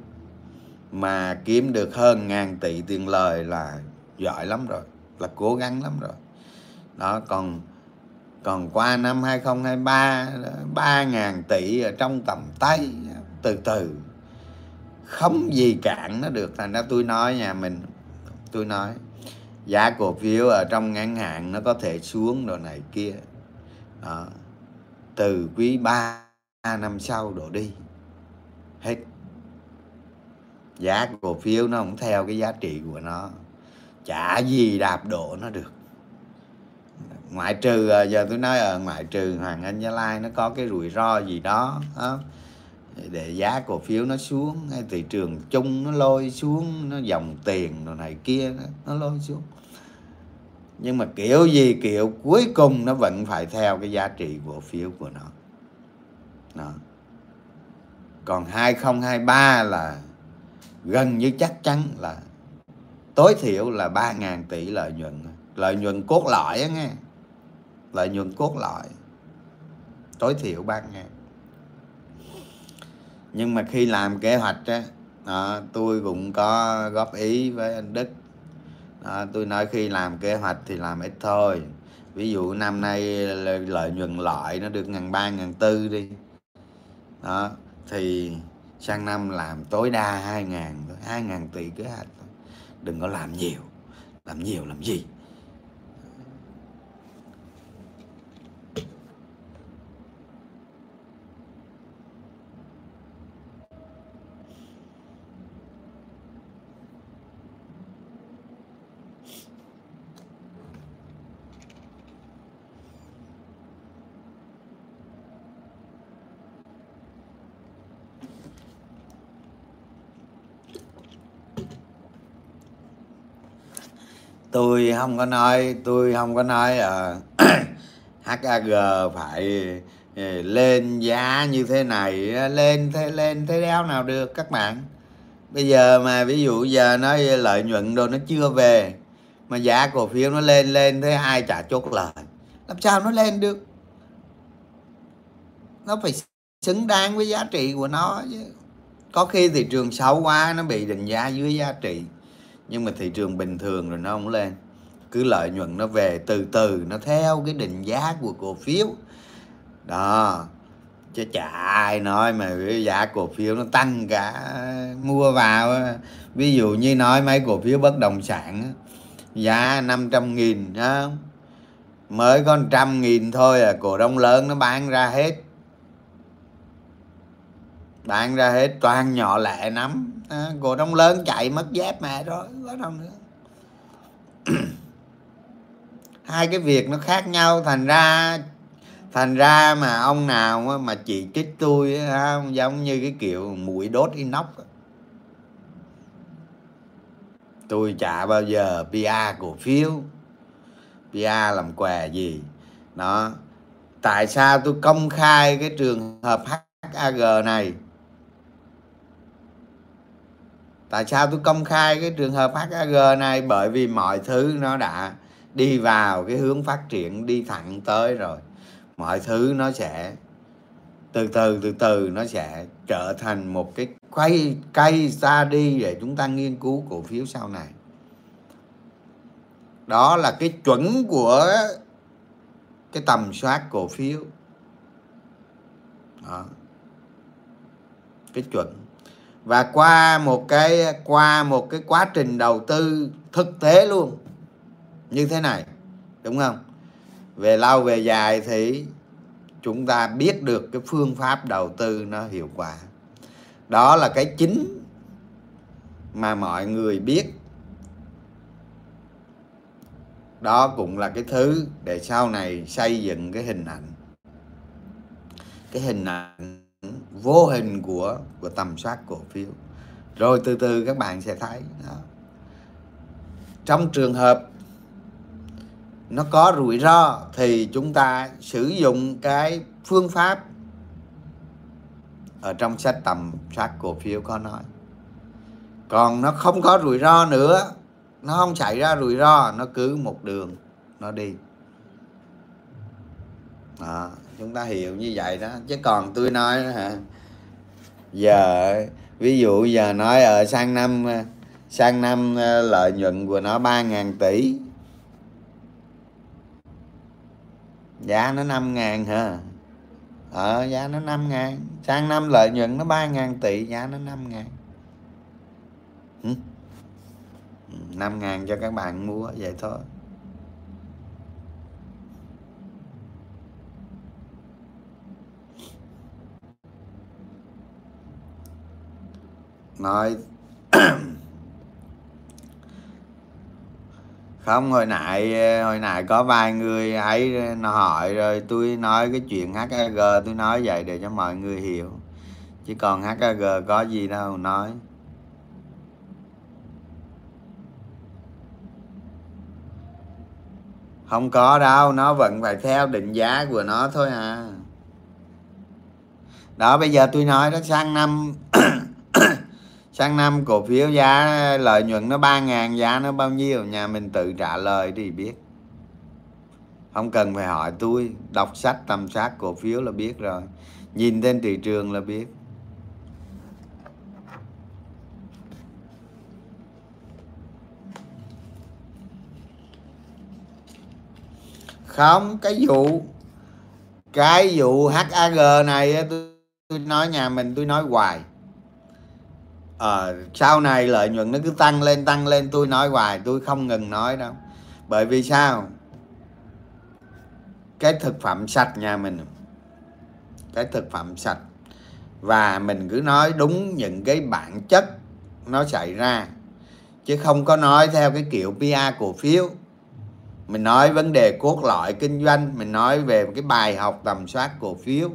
mà kiếm được hơn ngàn tỷ tiền lời là giỏi lắm rồi là cố gắng lắm rồi. Đó còn còn qua năm 2023 ba ngàn tỷ ở trong tầm tay từ từ. Không gì cản nó được thành ra tôi nói nhà mình tôi nói giá cổ phiếu ở trong ngắn hạn nó có thể xuống đồ này kia. Đó. từ quý 3 năm sau đổ đi. Hết. Giá cổ phiếu nó không theo cái giá trị của nó. Chả gì đạp đổ nó được. Ngoại trừ à, giờ tôi nói ở ngoại trừ hoàng anh gia lai nó có cái rủi ro gì đó, đó để giá cổ phiếu nó xuống, hay thị trường chung nó lôi xuống, nó dòng tiền rồi này kia, nó lôi xuống. Nhưng mà kiểu gì, kiểu cuối cùng nó vẫn phải theo cái giá trị cổ phiếu của nó. Đó. còn 2023 là gần như chắc chắn là tối thiểu là 3.000 tỷ lợi nhuận. Lợi nhuận cốt lõi á nghe. Lợi nhuận cốt lõi. Tối thiểu 3 ngàn nhưng mà khi làm kế hoạch á đó, tôi cũng có góp ý với anh Đức. Đó, tôi nói khi làm kế hoạch thì làm ít thôi. Ví dụ năm nay lợi nhuận lợi nó được ngàn ba ngàn tư đi. Đó thì sang năm làm tối đa hai ngàn hai ngàn tỷ kế hoạch đừng có làm nhiều. Làm nhiều làm gì? Tôi không có nói tôi không có nói uh, HAG phải ờ, lên giá như thế này ờ, lên thế lên thế đéo nào được các bạn. Bây giờ mà ví dụ giờ nói lợi nhuận đồ nó chưa về mà giá cổ phiếu nó lên lên thế ai trả chốt lời? Làm sao nó lên được? Nó phải xứng đáng với giá trị của nó chứ. Có khi thị trường xấu quá nó bị định giá dưới giá trị. Nhưng mà thị trường bình thường rồi nó không lên cứ lợi nhuận nó về từ từ nó theo cái định giá của cổ phiếu. Đó chứ chả ai nói mà giá cổ phiếu nó tăng cả mua vào. Ví dụ như nói mấy cổ phiếu bất động sản giá 500 nghìn đó. Mới có trăm nghìn thôi à cổ đông lớn nó bán ra hết. Bán ra hết toàn nhỏ lẻ nắm à, cổ đông lớn chạy mất dép mẹ rồi có đâu nữa. hai cái việc nó khác nhau. Thành ra thành ra mà ông nào mà chỉ trích tôi giống như cái kiểu mũi đốt inox tôi chả bao giờ PR cổ phiếu. PR làm què gì. Đó. Tại sao tôi công khai cái trường hợp HAG này? Tại sao tôi công khai cái trường hợp HAG này? Bởi vì mọi thứ nó đã đi vào cái hướng phát triển, đi thẳng tới rồi. Mọi thứ nó sẽ, từ từ từ từ nó sẽ trở thành một cái quay cây ra đi để chúng ta nghiên cứu cổ phiếu sau này. Đó là cái chuẩn của cái tầm soát cổ phiếu. Đó. cái chuẩn. Và qua một cái, qua một cái quá trình đầu tư thực tế luôn như thế này, đúng không? Về lâu về dài thì chúng ta biết được cái phương pháp đầu tư nó hiệu quả. Đó là cái chính mà mọi người biết. Đó cũng là cái thứ để sau này xây dựng cái hình ảnh. Cái hình ảnh vô hình của của tầm soát cổ phiếu. Rồi từ từ các bạn sẽ thấy đó. trong trường hợp nó có rủi ro thì chúng ta sử dụng cái phương pháp ở trong sách tầm soát cổ phiếu có nói. Còn nó không có rủi ro nữa nó không xảy ra rủi ro nó cứ một đường nó đi. À, chúng ta hiểu như vậy đó. Chứ còn tôi nói đó, hả giờ ví dụ giờ nói ở sang năm sang năm ờ, lợi nhuận của nó ba ngàn tỷ giá nó năm ngàn hả? Ờ giá nó năm ngàn. Sang năm lợi nhuận nó ba ngàn tỷ giá nó năm ngàn. Ừ, năm ngàn cho các bạn mua, vậy thôi. Nói không, hồi nãy hồi nãy có vài người ấy nó hỏi rồi tôi nói cái chuyện HAG tôi nói vậy để cho mọi người hiểu. Chứ còn HAG có gì đâu, nói. Không có đâu, nó vẫn phải theo định giá của nó thôi à. Đó, bây giờ tôi nói đó, sang năm sang năm cổ phiếu giá lợi nhuận nó ba ngàn giá nó bao nhiêu? Nhà mình tự trả lời thì biết. Không cần phải hỏi tôi đọc sách tầm soát cổ phiếu là biết rồi. Nhìn trên thị trường là biết. Không cái vụ cái vụ HAG này tôi, tôi nói nhà mình tôi nói hoài à, sau này lợi nhuận nó cứ tăng lên tăng lên. Tôi nói hoài tôi không ngừng nói đâu. Bởi vì sao? Cái thực phẩm sạch nhà mình. Cái thực phẩm sạch. Và mình cứ nói đúng những cái bản chất nó xảy ra. Chứ không có nói theo cái kiểu PR cổ phiếu. Mình nói vấn đề cốt lõi kinh doanh mình nói về cái bài học tầm soát cổ phiếu.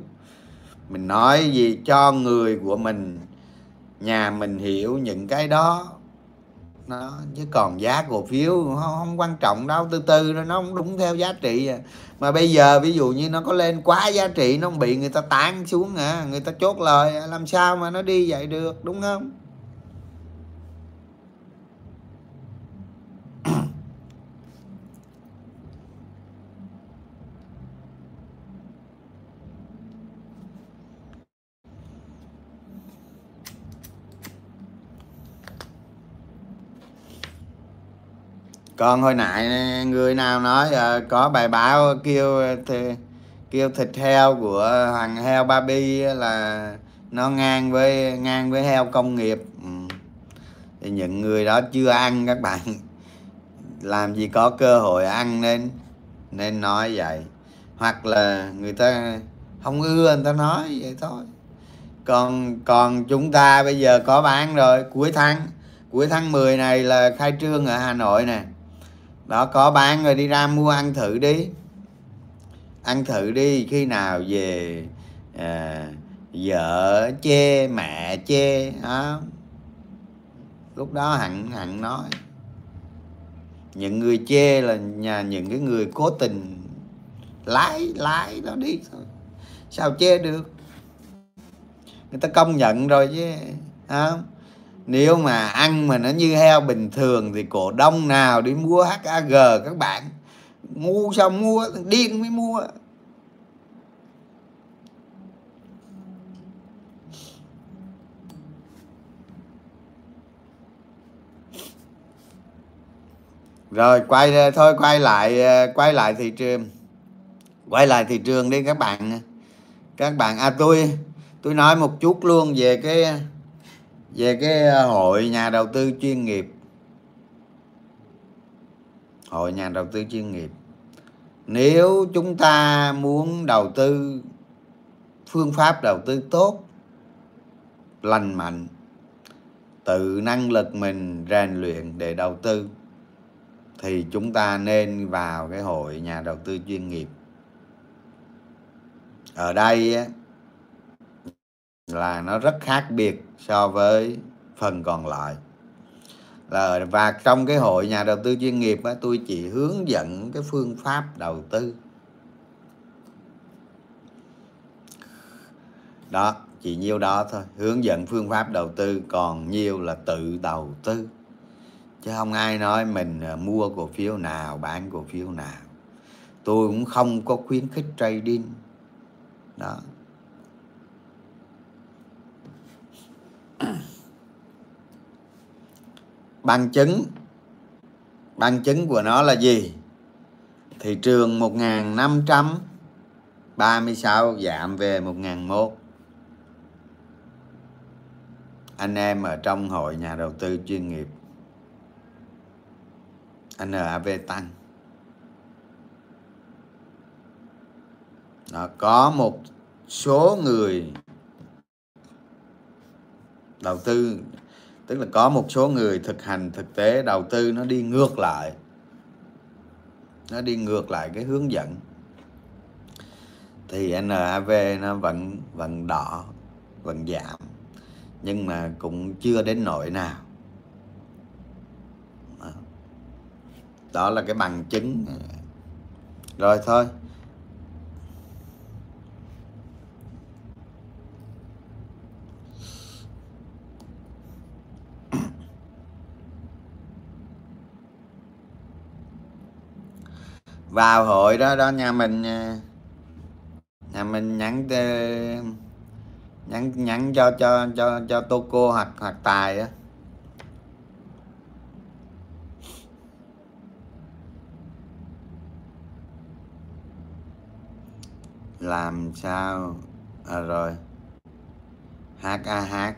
Mình nói gì cho người của mình nhà mình hiểu những cái đó nó chứ còn giá cổ phiếu không, không quan trọng đâu từ từ nó không đúng theo giá trị à. mà bây giờ ví dụ như nó có lên quá giá trị nó bị người ta tán xuống à người ta chốt lời à, làm sao mà nó đi vậy được đúng không còn hồi nãy người nào nói uh, có bài báo kêu th- kêu thịt heo của hoàng heo Baby là nó ngang với ngang với heo công nghiệp. Ừ. thì những người đó chưa ăn các bạn. Làm gì có cơ hội ăn nên nên nói vậy. Hoặc là người ta không ưa người ta nói vậy thôi. Còn còn chúng ta bây giờ có bán rồi. Cuối tháng cuối tháng 10 này là khai trương ở Hà Nội nè đó có bán rồi đi ra mua ăn thử đi. Ăn thử đi khi nào về à, vợ chê mẹ chê đó. lúc đó hẳn hẳn nói những người chê là nhà những cái người cố tình lái lái nó đi thôi sao chê được? Người ta công nhận rồi chứ không nếu mà ăn mà nó như heo bình thường thì cổ đông nào đi mua HAG các bạn? Ngu sao mua, điên mới mua. Rồi, quay thôi quay lại ờ, quay lại thị trường. Quay lại thị trường đi các bạn. Các bạn à tôi tôi nói một chút luôn về cái về cái à, hội nhà đầu tư chuyên nghiệp. Hội nhà đầu tư chuyên nghiệp. Nếu chúng ta muốn đầu tư, phương pháp đầu tư tốt, lành mạnh, tự năng lực mình rèn luyện để đầu tư, thì chúng ta nên vào cái hội nhà đầu tư chuyên nghiệp. Ở đây là nó rất khác biệt so với phần còn lại. Là và trong cái hội nhà đầu tư chuyên nghiệp á, tôi chỉ hướng dẫn cái phương pháp đầu tư. Đó chỉ nhiêu đó thôi hướng dẫn phương pháp đầu tư còn nhiều là tự đầu tư. Chứ không ai nói mình à, mua cổ phiếu nào bán cổ phiếu nào. Tôi cũng không có khuyến khích trading. Đó bằng chứng. Bằng chứng của nó là gì? Thị trường 1536 giảm về 1001 anh em ở trong hội nhà đầu tư chuyên nghiệp. NAV tăng. Nó có một số người đầu tư, tức là có một số người thực hành thực tế, đầu tư nó đi ngược lại. Nó đi ngược lại cái hướng dẫn. Thì NAV nó vẫn vẫn đỏ, vẫn giảm, nhưng mà cũng chưa đến nỗi nào. Đó là cái bằng chứng. Rồi thôi. Vào hội đó đó nhà mình à, nhà mình nhắn nhắn nhắn cho cho cho cho tô cô hoặc hoặc tài á. Làm sao? À, rồi. HAH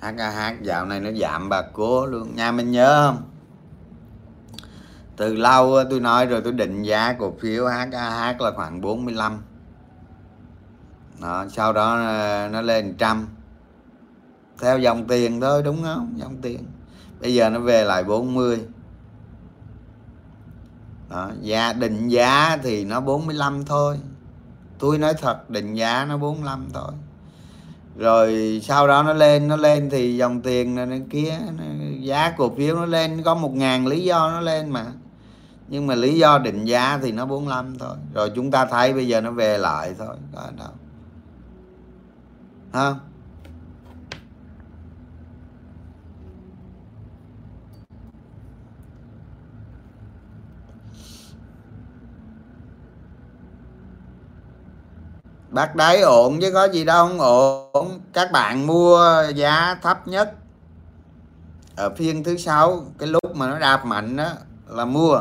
HAH dạo này nó giảm bà cố luôn. Nhà mình nhớ không? Từ lâu tôi nói rồi tôi định giá cổ phiếu HAH là khoảng 45 đó, sau đó ờ, nó lên trăm. Theo dòng tiền thôi đúng không? Dòng tiền. Bây giờ nó về lại 40 đó, giá định giá thì nó 45 thôi. Tôi nói thật định giá nó 45 thôi. Rồi sau đó nó lên nó lên thì dòng tiền này kia giá cổ phiếu nó lên có một ngàn lý do nó lên mà nhưng mà lý do định giá thì nó 45 thôi. Rồi chúng ta thấy bây giờ nó về lại thôi. Đó. Đâu không bác đáy ổn chứ có gì đâu, không ổn. Các bạn mua giá thấp nhất ở phiên thứ sáu, cái lúc mà nó đạp mạnh đó là mua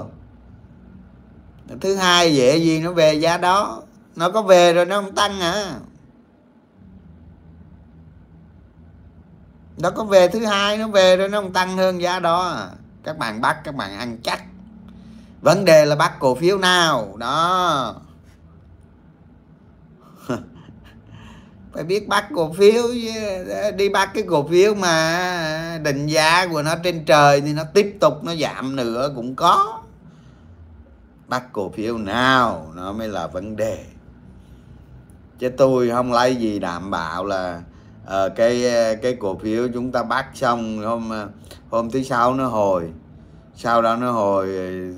thứ hai, dễ gì nó về giá đó. Nó có về rồi nó không tăng à. Nó có về thứ hai, nó về rồi nó không tăng hơn giá đó à. các bạn bắt, các bạn ăn chắc. Vấn đề là bắt cổ phiếu nào? Đó. Phải biết bắt cổ phiếu đi bắt cái cổ phiếu mà định giá của nó trên trời thì nó tiếp tục nó giảm nữa cũng có bắt cổ phiếu nào nó mới là vấn đề. Chứ tôi không lấy gì đảm bảo là uh, cái cái cổ phiếu chúng ta bắt xong hôm hôm thứ sáu nó hồi. Sau đó nó hồi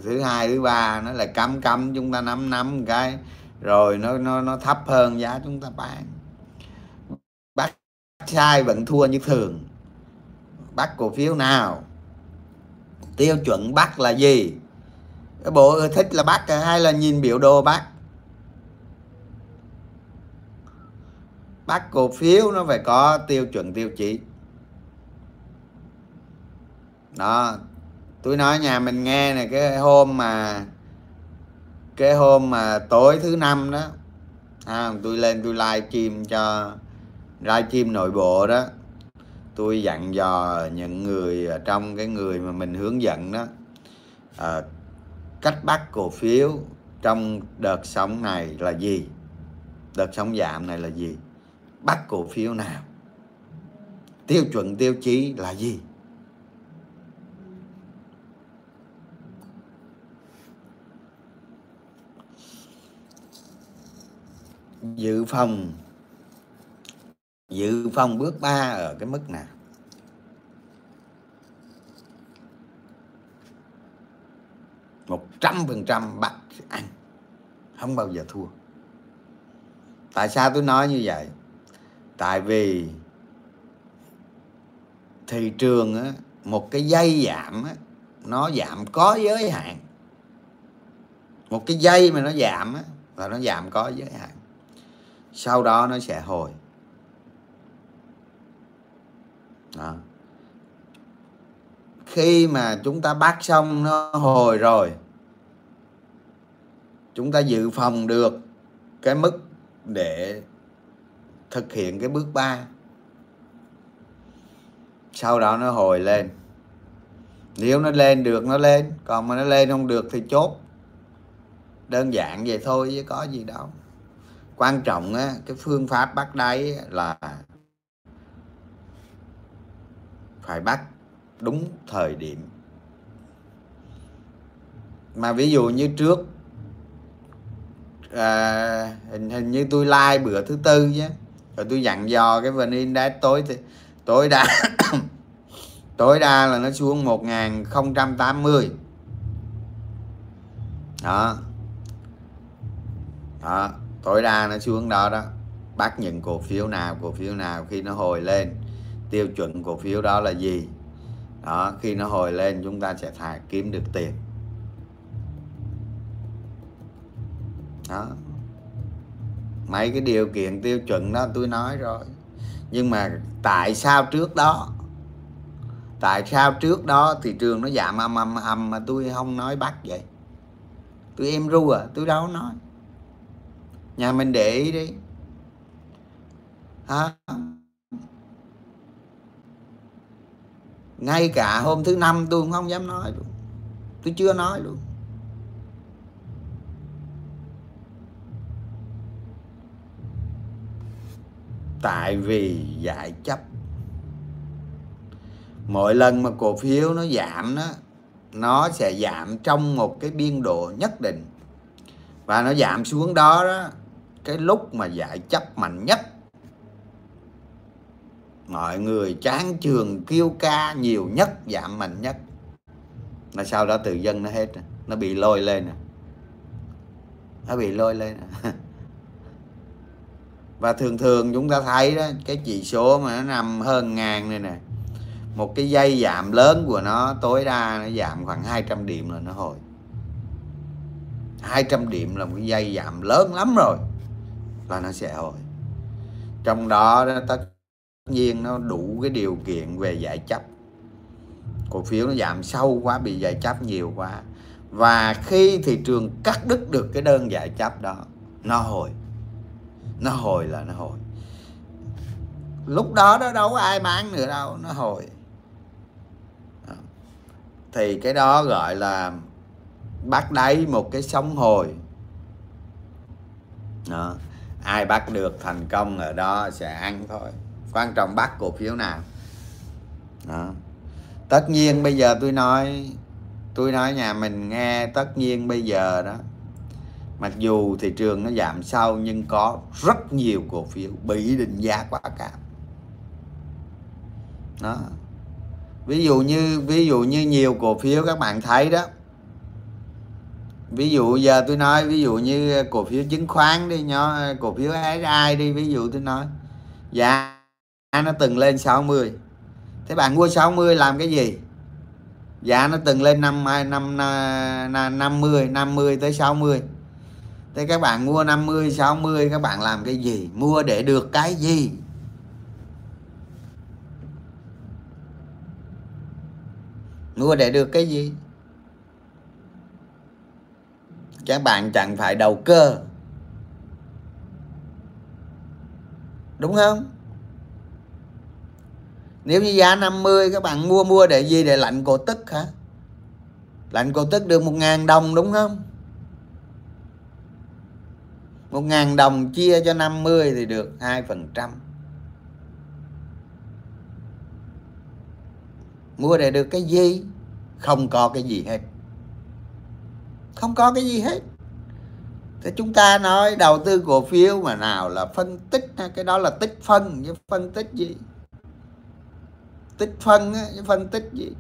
thứ hai thứ ba nó lại cắm cắm chúng ta nắm nắm một cái rồi nó nó nó thấp hơn giá chúng ta bán. Bắt sai vẫn thua như thường. Bắt cổ phiếu nào? Tiêu chuẩn bắt là gì? Cái bộ thích là bắt hay là nhìn biểu đồ bắt bắt cổ phiếu nó phải có tiêu chuẩn tiêu chí. Đó tôi nói nhà mình nghe này cái hôm mà cái hôm mà tối thứ năm đó à, tôi lên tôi live stream cho live stream nội bộ đó. Tôi dặn dò những người trong cái người mà mình hướng dẫn đó à, cách bắt cổ phiếu trong đợt sóng này là gì? Đợt sóng giảm này là gì? Bắt cổ phiếu nào? Tiêu chuẩn tiêu chí là gì? Dự phòng. Dự phòng bước 3 ở cái mức nào? Một trăm phần trăm bắt ăn. Không bao giờ thua. Tại sao tôi nói như vậy? Tại vì thị trường á, một cái dây giảm á, nó giảm có giới hạn. Một cái dây mà nó giảm á, là nó giảm có giới hạn. Sau đó nó sẽ hồi. Đó khi mà chúng ta bắt xong nó hồi rồi, chúng ta dự phòng được cái mức để thực hiện cái bước 3 sau đó nó hồi lên. Nếu nó lên được, nó lên. Còn mà nó lên không được thì chốt. Đơn giản vậy thôi, chứ có gì đâu. Quan trọng á, cái phương pháp bắt đáy là phải bắt đúng thời điểm. Mà ví dụ như trước à, hình hình như tôi like bữa thứ tư chứ rồi tôi dặn dò cái vn index tối thì tối đa tối đa là nó xuống 1080 đó. Đó tối đa nó xuống đó đó. Bắt những cổ phiếu nào cổ phiếu nào khi nó hồi lên. Tiêu chuẩn cổ phiếu đó là gì? Đó, khi nó hồi lên, chúng ta sẽ thả kiếm được tiền. Đó. Mấy cái điều kiện tiêu chuẩn đó tôi nói rồi. Nhưng mà tại sao trước đó? Tại sao trước đó thị trường nó giảm âm âm âm mà tôi không nói bắt vậy? Tôi em ru à tôi đâu nói. Nhà mình để ý đi. Hả? Ngay cả hôm thứ năm tôi cũng không dám nói luôn. Tôi chưa nói luôn. Tại vì giải chấp. Mỗi lần mà cổ phiếu nó giảm đó, nó sẽ giảm trong một cái biên độ nhất định. Và nó giảm xuống đó đó, cái lúc mà giải chấp mạnh nhất mọi người chán trường kêu ca nhiều nhất, giảm mạnh nhất. Là sau đó tự dân nó hết nó bị lôi lên nó bị lôi lên và thường thường chúng ta thấy đó, cái chỉ số mà nó nằm hơn ngàn này nè, một cái dây giảm lớn của nó tối đa nó giảm khoảng 200 điểm là nó hồi. 200 điểm là một cái dây giảm lớn lắm rồi là nó sẽ hồi. Trong đó, tất nhiên nó đủ cái điều kiện về giải chấp. Cổ phiếu nó giảm sâu quá, bị giải chấp nhiều quá. Và khi thị trường cắt đứt được cái đơn giải chấp đó, nó hồi. Nó hồi là nó hồi. Lúc đó đó đâu có ai bán nữa đâu, nó hồi. Thì cái đó gọi là bắt đáy một cái sóng hồi. Đó. ai bắt được thành công ở đó sẽ ăn thôi quan trọng bắt cổ phiếu nào. Đó. tất nhiên bây giờ tôi nói tôi nói nhà mình nghe, tất nhiên bây giờ đó, mặc dù thị trường nó giảm sâu nhưng có rất nhiều cổ phiếu bị định giá quá cao đó. Ví dụ như, ví dụ như nhiều cổ phiếu các bạn thấy đó. Ví dụ giờ tôi nói, ví dụ như cổ phiếu chứng khoán đi, nhỏ, cổ phiếu ai đi, ví dụ tôi nói, giá nó từng lên 60 thế bạn mua 60 làm cái gì? Giá nó từng lên năm năm năm mươi năm mươi tới 60 thế các bạn mua 50 60 các bạn làm cái gì? Mua để được cái gì? Mua để được cái gì? Các bạn chẳng phải đầu cơ. Đúng không? Nếu như giá 50 các bạn mua mua để gì? Để lạnh cổ tức hả? Lạnh cổ tức được một ngàn đồng, đúng không? một ngàn đồng chia cho 50 thì được hai phần trăm. Mua để được cái gì? Không có cái gì hết. Không có cái gì hết. Thế chúng ta nói đầu tư cổ phiếu mà nào là phân tích cái đó là tích phân, chứ phân tích gì? Tích phân á, phân tích gì?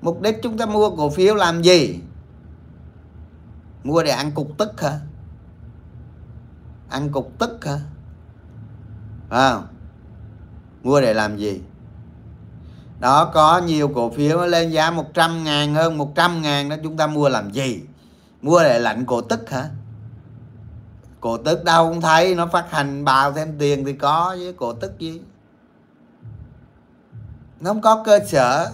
Mục đích chúng ta mua cổ phiếu làm gì? Mua để ăn cục tức hả? Ăn cục tức hả? À, mua để làm gì? Đó có nhiều cổ phiếu nó lên giá 100 ngàn hơn 100 ngàn đó chúng ta mua làm gì? Mua để lạnh cổ tức hả? Cổ tức đâu không thấy nó phát hành bào thêm tiền thì có với cổ tức gì? Nó không có cơ sở.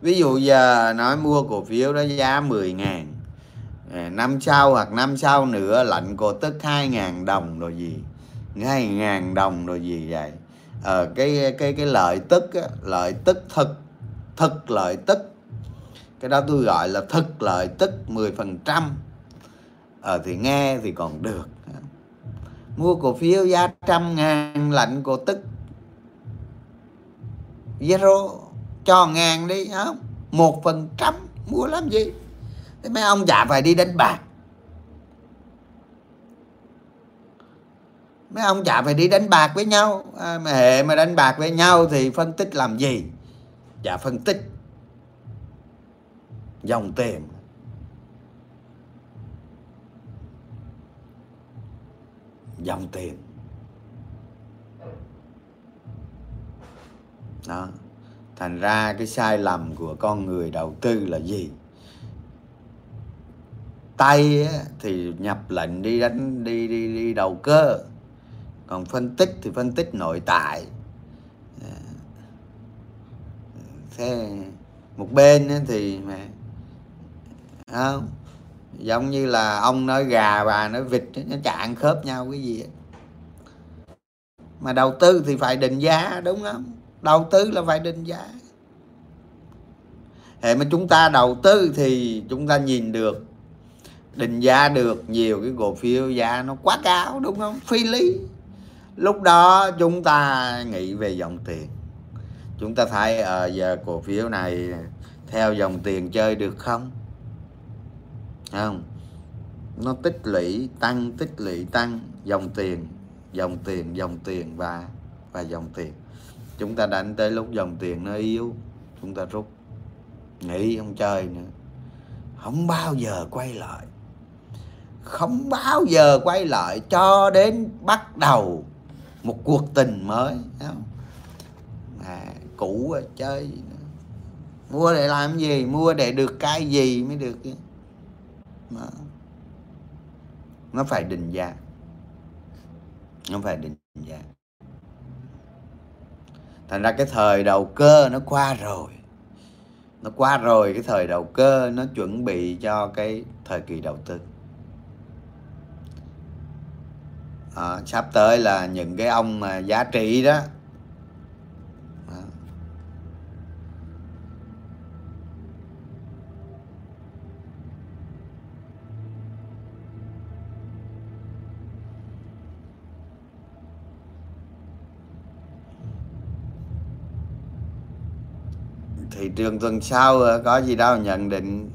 Ví dụ giờ nói mua cổ phiếu đó giá 10 ngàn à, năm sau hoặc năm sau nữa lạnh cổ tức 2 ngàn đồng rồi gì 2 ngàn đồng rồi gì vậy. Ờ, cái cái cái lợi tức á, lợi tức thực thực lợi tức. Cái đó tôi gọi là thực lợi tức 10 phần trăm. Ờ, thì nghe thì còn được. Mua cổ phiếu giá trăm ngàn lạnh cổ tức zero cho ngàn đi không một phần trăm mua làm gì? Thế mấy ông chả phải đi đánh bạc. Mấy ông chả phải đi đánh bạc với nhau. À, mà hệ mà đánh bạc với nhau thì phân tích làm gì? Chả phân tích. Dòng tiền. Dòng tiền. Đó. Thành ra cái sai lầm của con người đầu tư là gì? Tay thì nhập lệnh đi đánh, đi đi đi đầu cơ. Còn phân tích thì phân tích nội tại. Ờ. Thế một bên thì mà, không? Giống như là ông nói gà bà nói vịt nó chạm khớp nhau cái gì mà đầu tư thì phải định giá, đúng không? Đầu tư là phải định giá. Hệ mà chúng ta đầu tư thì chúng ta nhìn được định giá được nhiều cái cổ phiếu giá nó quá cao đúng không? Phi lý. Lúc đó chúng ta nghĩ về dòng tiền. Chúng ta thấy à, giờ cổ phiếu này theo dòng tiền chơi được không? Không? Nó tích lũy tăng tích lũy tăng. Dòng tiền dòng tiền dòng tiền và và dòng tiền chúng ta đánh tới lúc dòng tiền nó yếu chúng ta rút. Nghĩ không chơi nữa. Không bao giờ quay lại. Không bao giờ quay lại cho đến bắt đầu một cuộc tình mới không? À, cũ rồi chơi mua để làm gì? Mua để được cái gì mới được mà nó phải định giá nó phải định giá thành ra cái thời đầu cơ nó qua rồi. Nó qua rồi cái thời đầu cơ nó chuẩn bị cho cái thời kỳ đầu tư. À, sắp tới là những cái ông mà giá trị đó thị trường tuần sau ờ, có gì đâu, nhận định.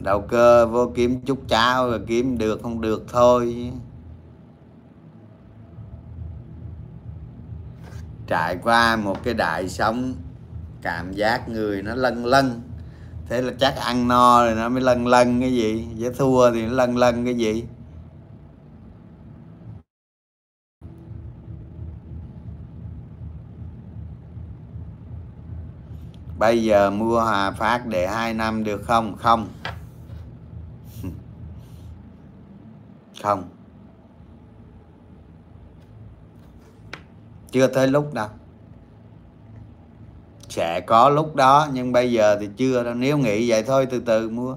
Đầu cơ vô kiếm chút cháo rồi kiếm được không được thôi. Trải qua một cái đại sống cảm giác người nó lân lân thế là chắc ăn no rồi nó mới lân lân cái gì? Chứ thua thì nó lân lân cái gì? Bây giờ mua Hòa Phát để hai năm được không? Không. Không. Chưa tới lúc đâu. Sẽ có lúc đó, nhưng bây giờ thì chưa đâu. Nếu nghĩ vậy thôi, từ từ mua.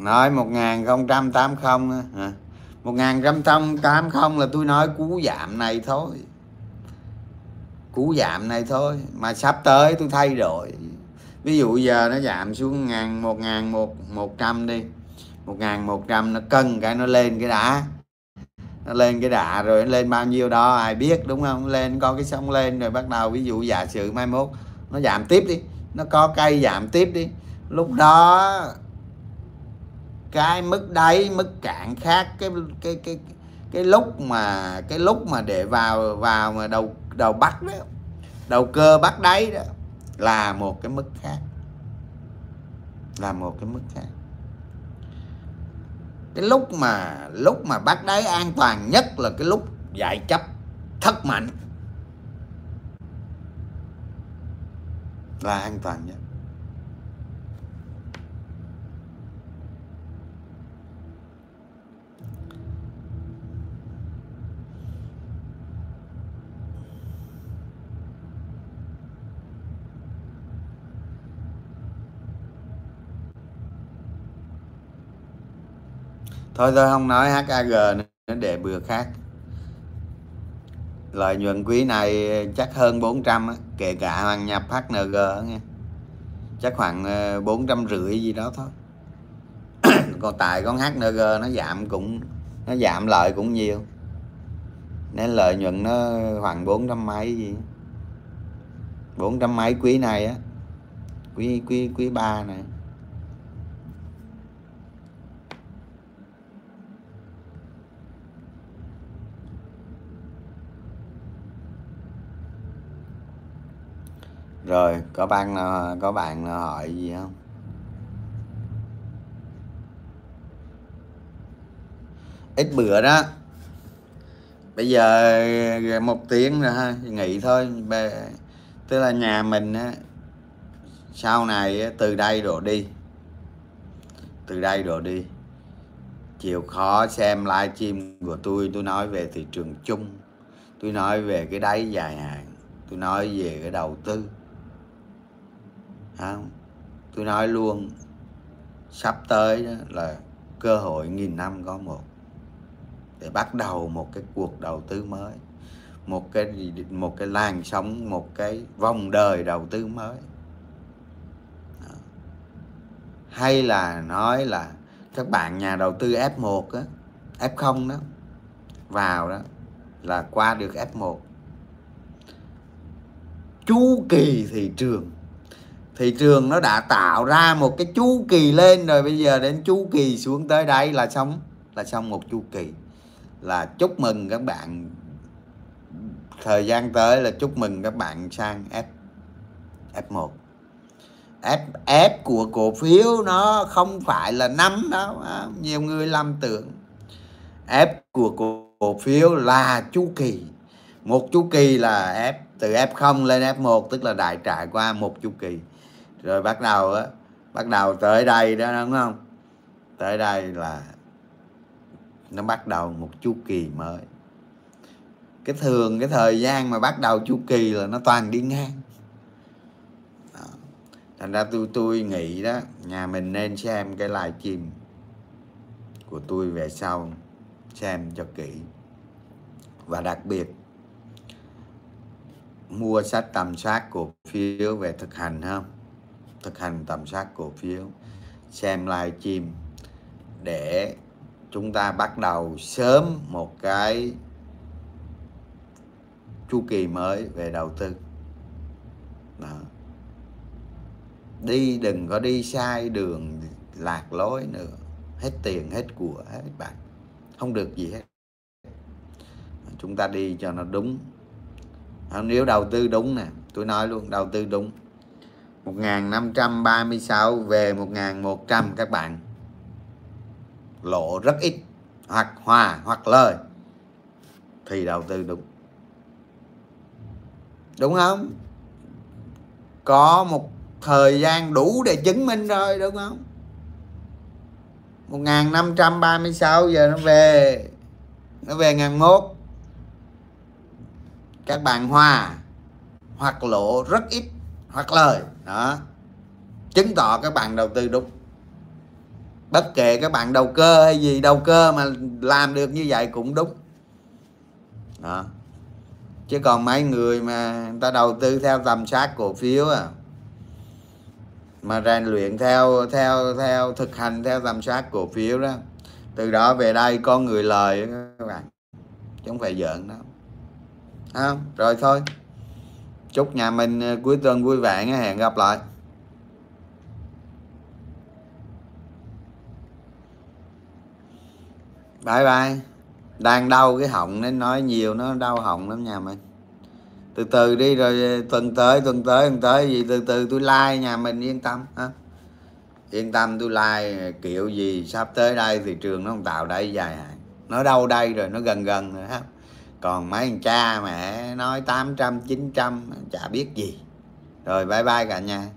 Nói một nghìn không trăm tám không hả? một nghìn trăm tám không là tôi nói cú giảm này thôi. Cú giảm này thôi, mà sắp tới tôi thay đổi. Ví dụ giờ nó giảm xuống ngàn, một ngàn một một trăm đi. Một ngàn một trăm nó cân cái nó lên cái đã. Nó lên cái đà rồi nó lên bao nhiêu đó, ai biết, đúng không? Lên có cái sông lên rồi bắt đầu ví dụ giả sử mai mốt nó giảm tiếp đi. Nó có cây giảm tiếp đi. Lúc đó cái mức đáy, mức cạn khác, cái cái cái cái lúc mà, cái lúc mà để vào vào mà đầu đầu bắt đó, đầu cơ bắt đáy đó là một cái mức khác, là một cái mức khác. Cái lúc mà lúc mà bắt đáy an toàn nhất là cái lúc dạy chấp thất mạnh, là an toàn nhất. Thôi tôi không nói HAG nữa để bữa khác. Lợi nhuận quý này chắc hơn 400 á, kể cả hoàn nhập HNG nghe. Chắc khoảng ờ, 400 trăm rưỡi gì đó thôi. Còn tại con HNG nó giảm cũng nó giảm lợi cũng nhiều. Nên lợi nhuận nó khoảng 400 mấy gì 400 mấy quý này á. Quý quý quý ba này. Rồi, có bạn nào ờ, có bạn nào hỏi gì không? Ít bữa đó. Bây giờ ờ, một tiếng rồi ha, nghỉ thôi. Tức là nhà mình á, sau này từ đây đổ đi. Từ đây đổ đi. Chịu khó xem livestream của tôi tôi nói về thị trường chung. Tôi nói về cái đáy dài hạn. Tôi nói về cái đầu tư không. Tôi nói luôn, sắp tới đó là cơ hội nghìn năm có một để bắt đầu một cái cuộc đầu tư mới, một cái một cái làn sóng, một cái vòng đời đầu tư mới. Đó. hay là nói là các bạn nhà đầu tư F1 á F0 đó, vào đó là qua được F1 chu kỳ thị trường thị trường nó đã tạo ra một cái chu kỳ lên rồi, bây giờ đến chu kỳ xuống tới đây là xong là xong một chu kỳ. Là chúc mừng các bạn, thời gian tới là chúc mừng các bạn sang F F1 F F của cổ phiếu nó không phải là năm đó nhiều người lầm tưởng. F của cổ phiếu là chu kỳ. Một chu kỳ là F, từ F0 lên F1 tức là đại trải qua một chu kỳ rồi bắt đầu á, bắt đầu tới đây đó, đúng không? Tới đây là nó bắt đầu một chu kỳ mới. Cái thường, cái thời gian mà bắt đầu chu kỳ là nó toàn đi ngang. Đó. thành ra tôi tôi nghĩ đó, nhà mình nên xem cái live stream của tôi về sau, xem cho kỹ. Và đặc biệt, mua sách tầm soát cổ phiếu về thực hành, không? Thực hành tầm soát cổ phiếu, xem live stream để chúng ta bắt đầu sớm một cái chu kỳ mới về đầu tư. Đó. đi đừng có đi sai đường, lạc lối nữa. Hết tiền, hết của, hết bạc. Không được gì hết. Chúng ta đi cho nó đúng. Nếu đầu tư đúng nè, tôi nói luôn, đầu tư đúng. 1536 về 1100 các bạn. Lỗ rất ít, hoặc hòa, hoặc lời. Thì đầu tư đúng. Đúng không? Có một thời gian đủ để chứng minh rồi, đúng không? 1536 giờ nó về nó về ngàn mốt. Các bạn hòa, hoặc lỗ rất ít hoặc lời. Đó. Chứng tỏ các bạn đầu tư đúng. Bất kể các bạn đầu cơ hay gì, đầu cơ mà làm được như vậy cũng đúng. Đó. Chứ còn mấy người mà người ta đầu tư theo tầm soát cổ phiếu à mà rèn luyện theo theo theo thực hành, theo tầm soát cổ phiếu đó, từ đó về đây có người lời các bạn. Chứ không phải giỡn đâu không? Rồi thôi chúc nhà mình ờ, cuối tuần vui vẻ nhé hẹn gặp lại. Bye bye. Đang đau cái họng nên nói nhiều, nó đau họng lắm nhà mình. Từ từ đi rồi ờ, tuần tới tuần tới tuần tới, gì từ từ tôi like nhà mình, yên tâm, ha. Yên tâm tôi like ờ, kiểu gì sắp tới đây thị trường nó không tạo đáy dài hạn. Nó đâu đây rồi, nó gần gần rồi, ha còn mấy anh cha mẹ nói 800 900 chả biết gì. Rồi bye bye cả nhà.